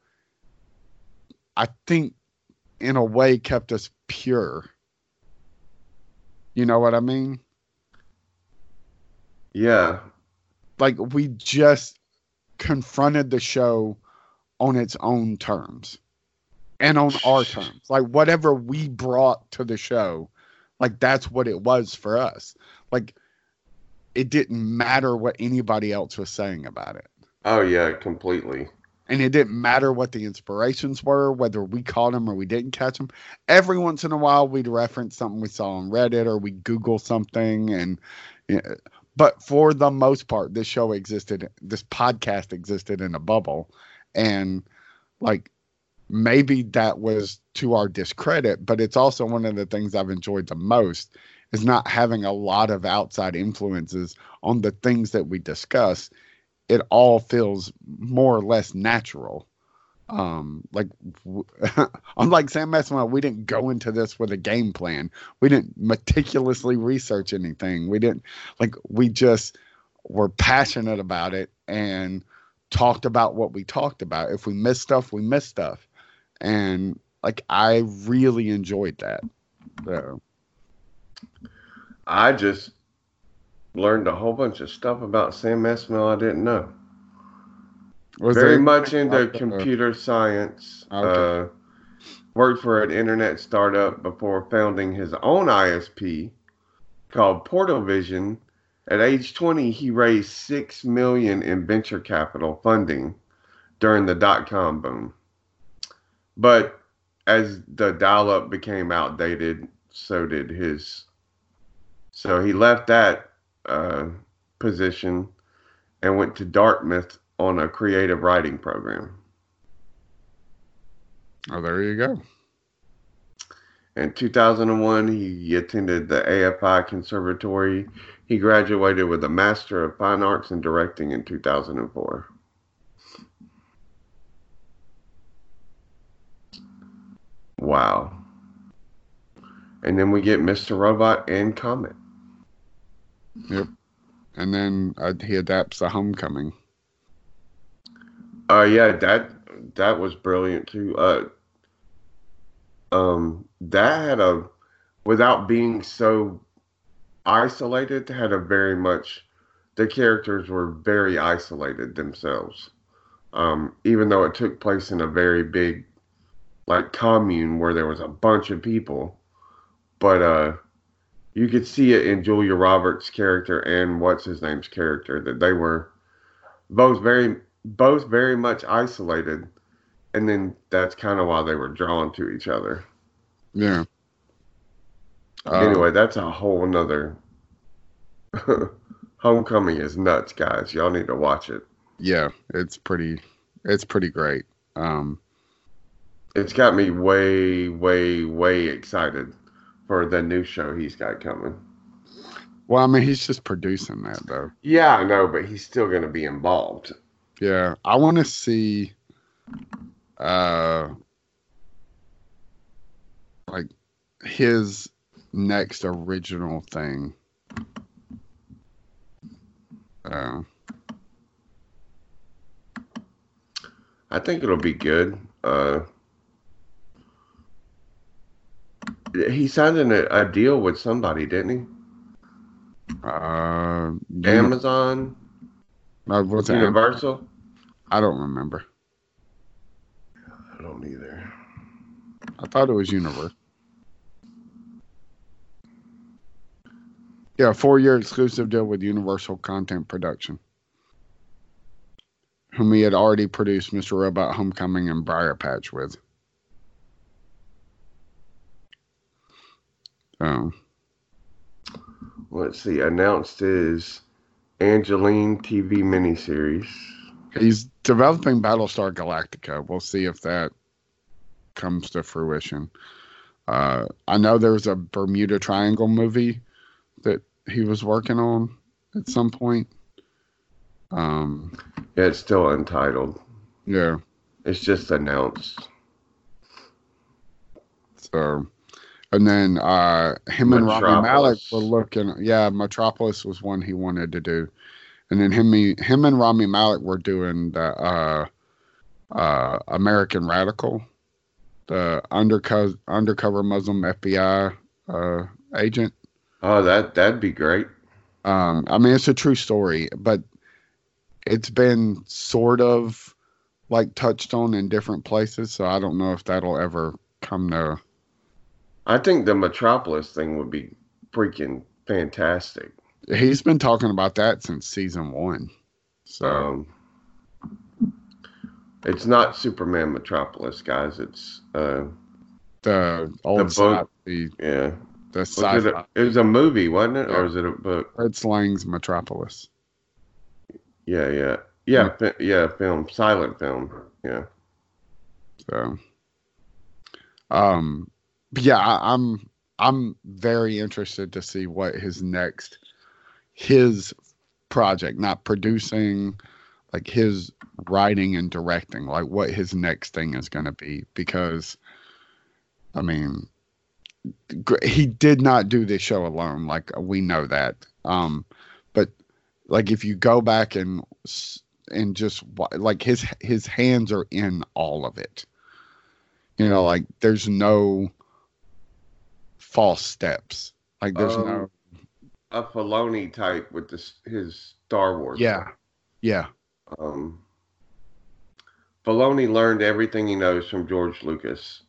I think, in a way, kept us pure. You know what I mean? Yeah. Like we just confronted the show on its own terms and on our terms. Like whatever we brought to the show, like that's what it was for us. Like it didn't matter what anybody else was saying about it. Oh, yeah, completely. And it didn't matter what the inspirations were, whether we caught them or we didn't catch them. Every once in a while, we'd reference something we saw on Reddit or we Google something, and but for the most part, this show existed, this podcast existed in a bubble, and like maybe that was to our discredit, but it's also one of the things I've enjoyed the most is not having a lot of outside influences on the things that we discuss. It all feels more or less natural. Um, like unlike Sam Esmail, we didn't go into this with a game plan. We didn't meticulously research anything. We didn't like we just were passionate about it and talked about what we talked about. If we missed stuff, we missed stuff. And like I really enjoyed that. So I just learned a whole bunch of stuff about Sam Esmail I didn't know. was Very much into computer science. Okay. Uh, worked for an internet startup before founding his own ISP called Portalvision. At age 20, he raised six million in venture capital funding during the dot com boom. But as the dial up became outdated, so did his. So he left that uh, position and went to Dartmouth on a creative writing program. Oh, there you go. In 2001, he attended the AFI Conservatory. He graduated with a Master of Fine Arts in Directing in 2004. Wow. And then we get Mr. Robot and Comet. And then uh, he adapts the Homecoming. Uh, yeah, that that was brilliant too. Uh, um, that had a, without being so isolated, had a very much, the characters were very isolated themselves. Um, even though it took place in a very big, like commune where there was a bunch of people, but uh, you could see it in Julia Roberts' character and what's his name's character that they were both very both very much isolated and then that's kind of why they were drawn to each other Yeah. Uh, anyway that's a whole nother homecoming is nuts guys y'all need to watch it yeah, it's pretty. It's pretty great. Um, it's got me way way way excited for the new show he's got coming well, I mean, he's just producing that though. yeah i know but he's still going to be involved Yeah, I want to see, uh, like his next original thing. Uh, i think it'll be good uh he signed a, a deal with somebody didn't he uh, amazon uh, what's universal I don't remember. i don't either I thought it was Universal. Yeah, four year exclusive deal with Universal Content Production, whom he had already produced Mr. Robot Homecoming and Briar Patch with. Oh, let's see, announced his Angeline TV miniseries. he's developing Battlestar Galactica. We'll see if that comes to fruition. Uh, I know there's a Bermuda Triangle movie that he was working on at some point. Um, Yeah, it's still untitled. yeah. It's just announced. So, and then uh, him and Rami Metropolis. were looking. Yeah, Metropolis was one he wanted to do, and then him, him and Rami Malek were doing the uh, uh, American Radical, the undercover undercover Muslim FBI uh, agent. Oh, that that'd be great. Um, I mean, it's a true story, but it's been sort of like touched on in different places. So I don't know if that'll ever come to. I think the Metropolis thing would be freaking fantastic. He's been talking about that since season one. So Um, it's not Superman Metropolis, guys. It's uh, the old book- sci- the yeah. the sci-fi it, a, it was a movie, wasn't it, Yeah. or was it a book? Fred Slang's Metropolis. Yeah, yeah, yeah, fi- yeah. Film, silent film. Yeah. So, um, yeah, I'm I'm very interested to see what his next his project, not producing, like his writing and directing, like what his next thing is going to be. Because, I mean, he did not do this show alone. Like we know that. Um, but like if you go back and and just like his his hands are in all of it. You know, like there's no false steps. Like there's um, no a Filoni type with this his Star Wars. Yeah, yeah. Um, Filoni learned everything he knows from George Lucas,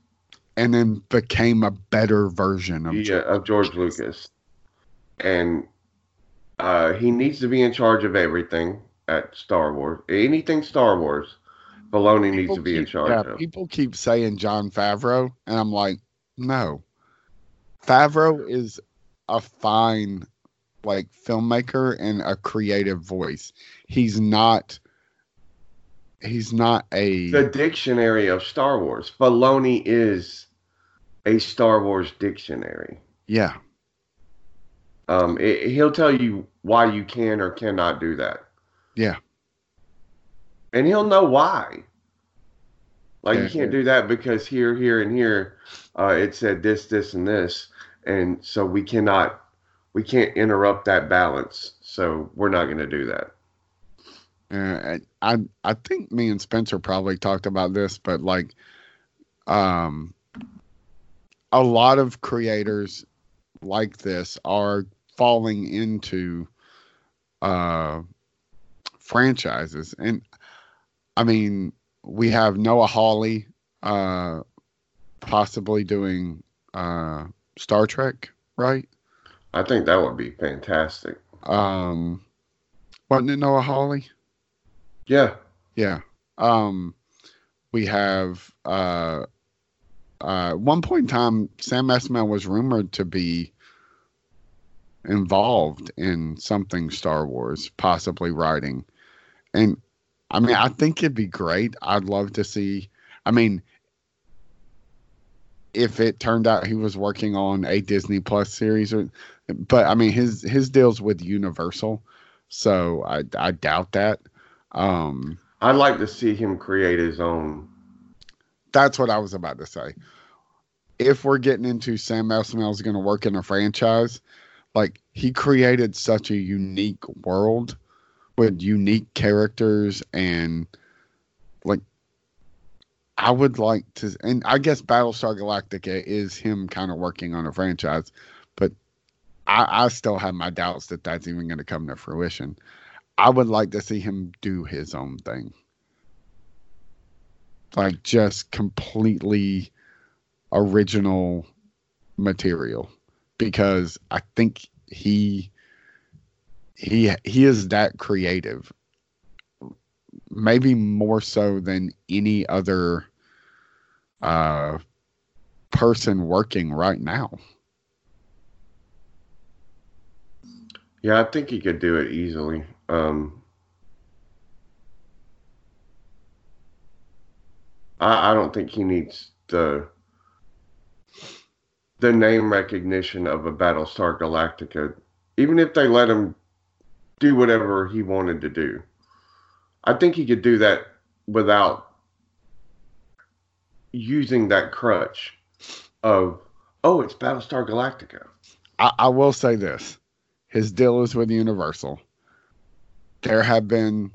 and then became a better version of yeah George of George Lucas. Lucas. And uh, he needs to be in charge of everything at Star Wars. Anything Star Wars, Filoni people needs to be keep, in charge yeah, of. People keep saying John Favreau, and I'm like, no. Favreau is a fine like filmmaker and a creative voice. He's not he's not a the dictionary of Star Wars. Filoni is a Star Wars dictionary. Yeah. Um, it, he'll tell you why you can or cannot do that. Yeah. And he'll know why. Like yeah, you can't do that because here, here, and here, uh, it said this, this, and this, and so we cannot, we can't interrupt that balance. So we're not going to do that. Uh, I I think me and Spencer probably talked about this, but like, um, a lot of creators like this are falling into uh franchises. And I mean, we have Noah Hawley uh, possibly doing uh, Star Trek, right? I think that would be fantastic. Um, wasn't it Noah Hawley? Yeah. Yeah. Um, we have uh, uh, one point in time, Sam Esmail was rumored to be involved in something Star Wars, possibly writing. And I mean, I think it'd be great. I'd love to see. I mean, if it turned out he was working on a Disney Plus series, or, but I mean, his his deals with Universal, so I I doubt that. Um, I'd like to see him create his own. That's what I was about to say. If we're getting into Sam Esmail is going to work in a franchise, like he created such a unique world with unique characters and I would like to and I guess Battlestar Galactica is him kind of working on a franchise, but I, I still have my doubts that that's even going to come to fruition. I would like to see him do his own thing. Like just completely original material because I think he he he is that creative maybe more so than any other uh person working right now yeah i think he could do it easily um i i don't think he needs the the name recognition of a battlestar galactica even if they let him do whatever he wanted to do. I think he could do that without using that crutch of, oh, it's Battlestar Galactica. I, I will say this his deal is with Universal. There have been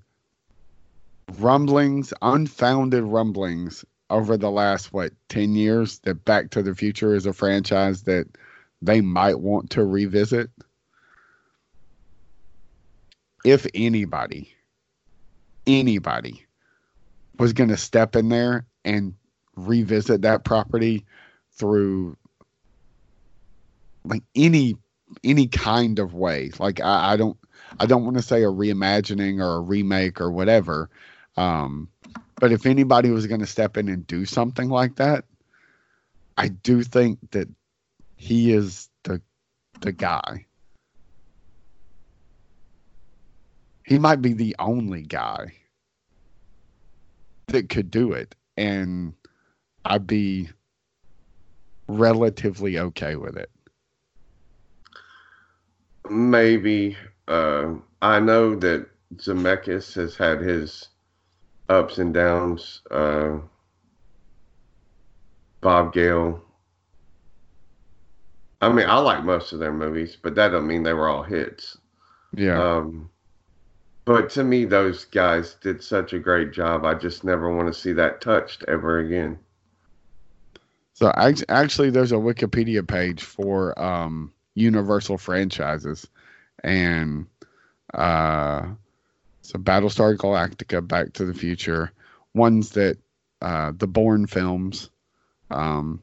rumblings, unfounded rumblings over the last, what, 10 years that Back to the Future is a franchise that they might want to revisit if anybody, anybody was going to step in there and revisit that property through like any any kind of way. Like i, I don't i don't want to say a reimagining or a remake or whatever um but if anybody was going to step in and do something like that i do think that he is the the guy he might be the only guy that could do it and I'd be relatively okay with it. maybe. Uh, I know that Zemeckis has had his ups and downs. Uh, Bob Gale. I mean, I like most of their movies, but that don't mean they were all hits. Yeah. Um, but to me, those guys did such a great job. I just never want to see that touched ever again. So actually, there's a Wikipedia page for um, Universal franchises, and uh, so Battlestar Galactica, Back to the Future, ones that uh, the Bourne films. Um,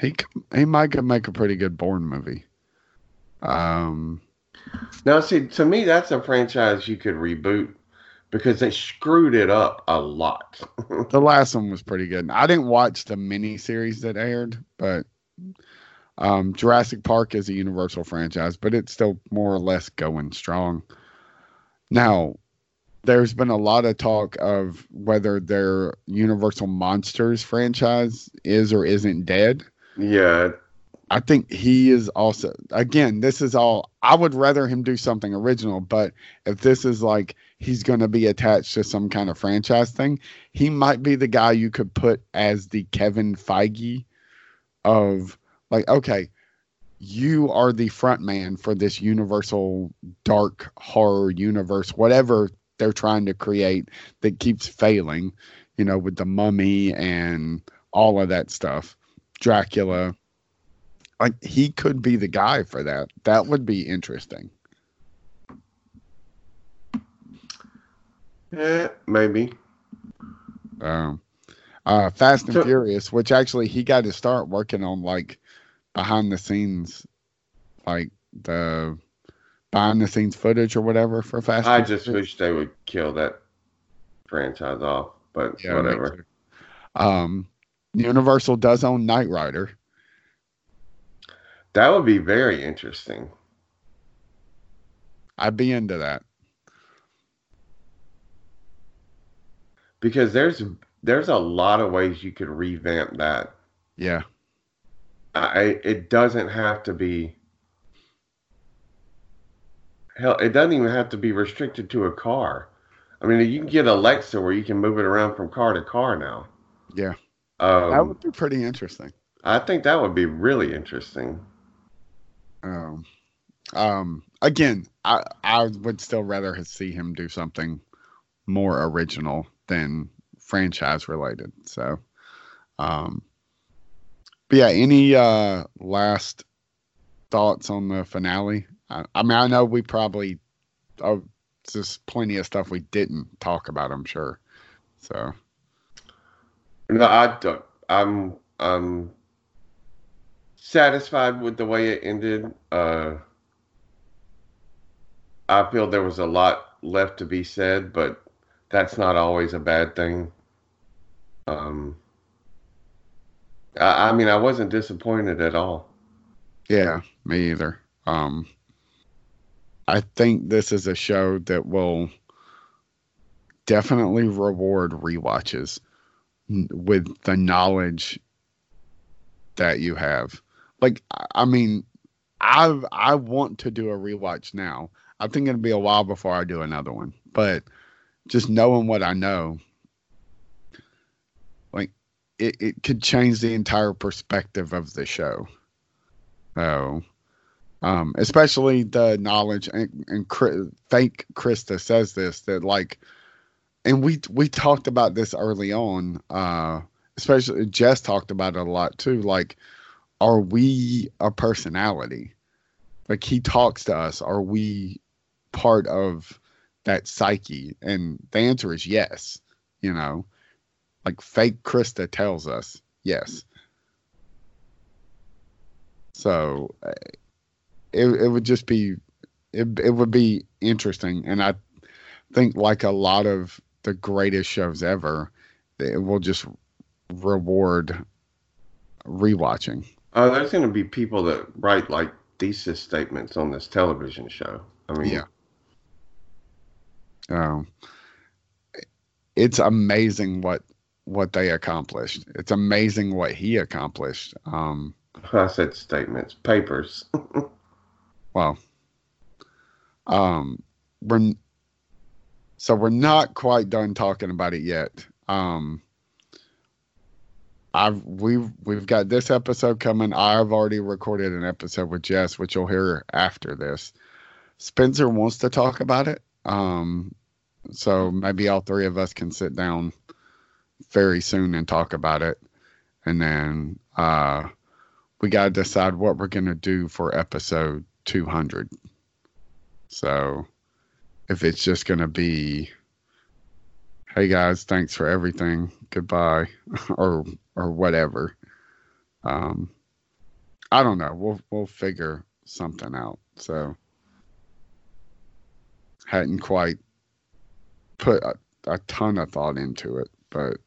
he he might make a pretty good Bourne movie. Um, Now, see, to me, that's a franchise you could reboot because they screwed it up a lot. the last one was pretty good. I didn't watch the mini series that aired, but um, Jurassic Park is a Universal franchise, but it's still more or less going strong. Now, there's been a lot of talk of whether their Universal Monsters franchise is or isn't dead. yeah, I think he is also again, this is all I would rather him do something original, but if this is like he's going to be attached to some kind of franchise thing, he might be the guy you could put as the Kevin Feige of like okay, you are the front man for this universal dark horror universe whatever they're trying to create that keeps failing, you know, with the mummy and all of that stuff. Dracula like he could be the guy for that. That would be interesting. yeah, maybe. Um, uh, Fast and So- Furious, which actually he got to start working on like behind the scenes, like the behind the scenes footage or whatever for Fast. I just Furious. wish they would kill that franchise off, but Yeah, whatever. Um, Universal does own Knight Rider. That would be very interesting. I'd be into that. because there's there's a lot of ways you could revamp that. Yeah, I it doesn't have to be hell. It doesn't even have to be restricted to a car. I mean, you can get Alexa where you can move it around from car to car now. yeah, that Um, would be pretty interesting. I think that would be really interesting. Um, um, again, I I would still rather see him do something more original than franchise related. So, um, but yeah, any uh last thoughts on the finale? I, I mean, I know we probably oh, there's plenty of stuff we didn't talk about. I'm sure. So No, I don't. I'm I'm satisfied with the way it ended. Uh, I feel there was a lot left to be said, but that's not always a bad thing. Um, I, I mean, I wasn't disappointed at all. Yeah, me either. Um, I think this is a show that will definitely reward rewatches with the knowledge that you have. Like, I- mean, I I want to do a rewatch now. I think it'll be a while before I do another one, but just knowing what I know, like, it, it could change the entire perspective of the show. So, um, especially the knowledge and, and Chri- thank Krista says this that like, and we we talked about this early on. Uh, especially Jess talked about it a lot too. Like, are we a personality? Like he talks to us. Are we part of that psyche? And the answer is yes. You know, like fake Krista tells us yes. So uh, it it would just be it it would be interesting, and I think like a lot of the greatest shows ever, it will just reward rewatching. Uh, there's going to be people that write like thesis statements on this television show. I mean, Yeah. Um, it's amazing what what they accomplished. It's amazing what he accomplished. Um, I said statements, papers. well, Um, we're so we're not quite done talking about it yet. Um, I've we've we've got this episode coming. I've already recorded an episode with Jess, which you'll hear after this. Spencer wants to talk about it. Um, so maybe all three of us can sit down very soon and talk about it. And then uh, we got to decide what we're going to do for episode 200. So if it's just going to be, hey guys, thanks for everything, goodbye, or or whatever. Um, I don't know. We'll we'll figure something out. So hadn't quite put a, a ton of thought into it, but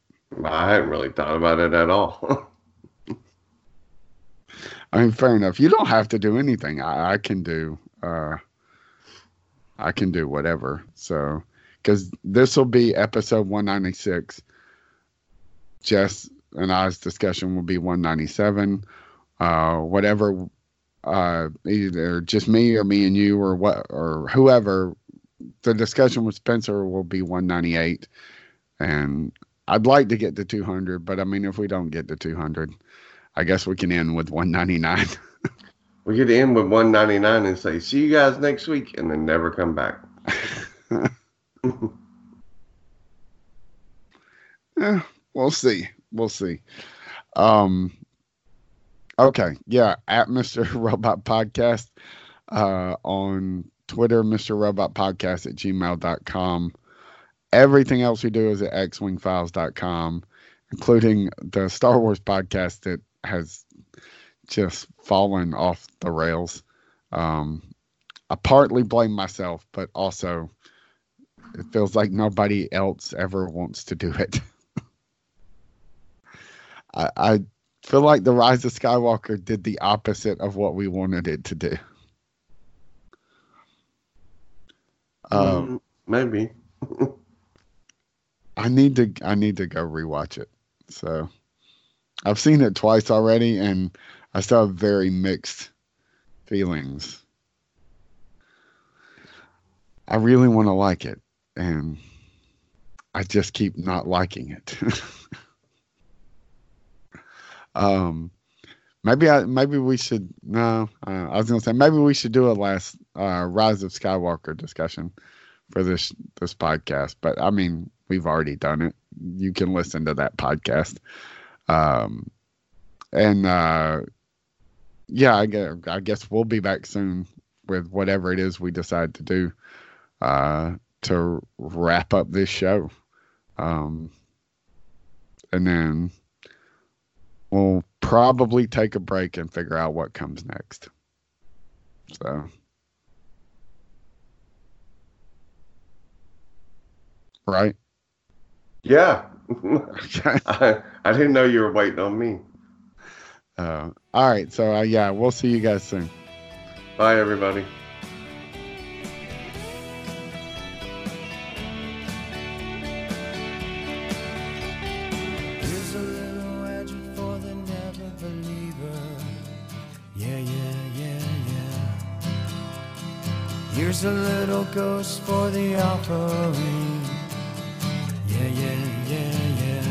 I hadn't really thought about it at all. I mean, fair enough. You don't have to do anything. I, I can do. Uh, I can do whatever. So, because this will be episode 196. Jess and I's discussion will be 197. Uh, whatever, uh, either just me or me and you or what or whoever. The discussion with Spencer will be 198, and I'd like to get to 200, but I mean, if we don't get to 200, I guess we can end with 199. we could end with 199 and say, see you guys next week, and then never come back. yeah, we'll see. We'll see. Um, okay. Yeah. At Mr. Robot Podcast uh, on Twitter, Mr. Robot Podcast at gmail.com. Everything else we do is at xwingfiles.com, including the Star Wars podcast that has just fallen off the rails. Um, I partly blame myself, but also it feels like nobody else ever wants to do it. I, I feel like the Rise of Skywalker did the opposite of what we wanted it to do. Um, mm, maybe. I need to I need to go rewatch it. So I've seen it twice already and I still have very mixed feelings. I really want to like it and I just keep not liking it. um maybe I maybe we should no uh, I was gonna say maybe we should do a last uh, Rise of Skywalker discussion for this this podcast. But I mean, we've already done it. You can listen to that podcast. Um, and uh, yeah, I guess, I guess we'll be back soon with whatever it is we decide to do uh, to wrap up this show. Um, and then we'll probably take a break and figure out what comes next. So. Right. Yeah. I, I didn't know you were waiting on me. Uh, all right. So, uh, yeah, we'll see you guys soon. Bye, everybody. Here's a little ghost for the offering. Yeah, yeah, yeah, yeah.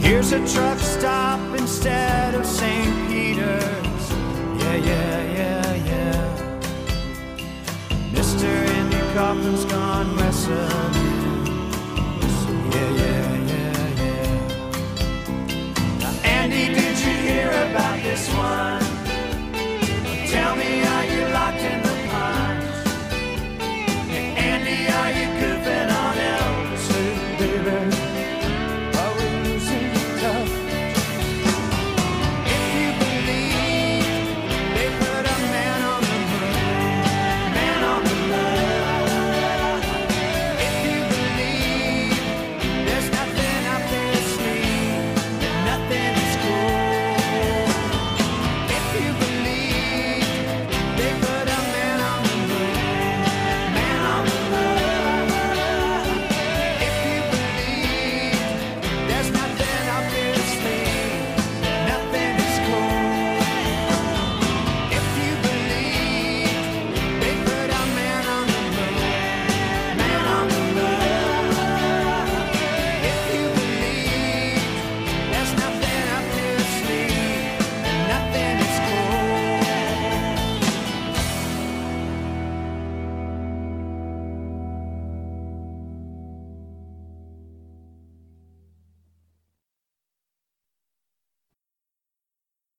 Here's a truck stop instead of St. Peter's. Yeah, yeah, yeah, yeah. Mr. Andy Kaufman's gone wrestling. Yeah, yeah, yeah, yeah. Now, Andy, did you hear about this one?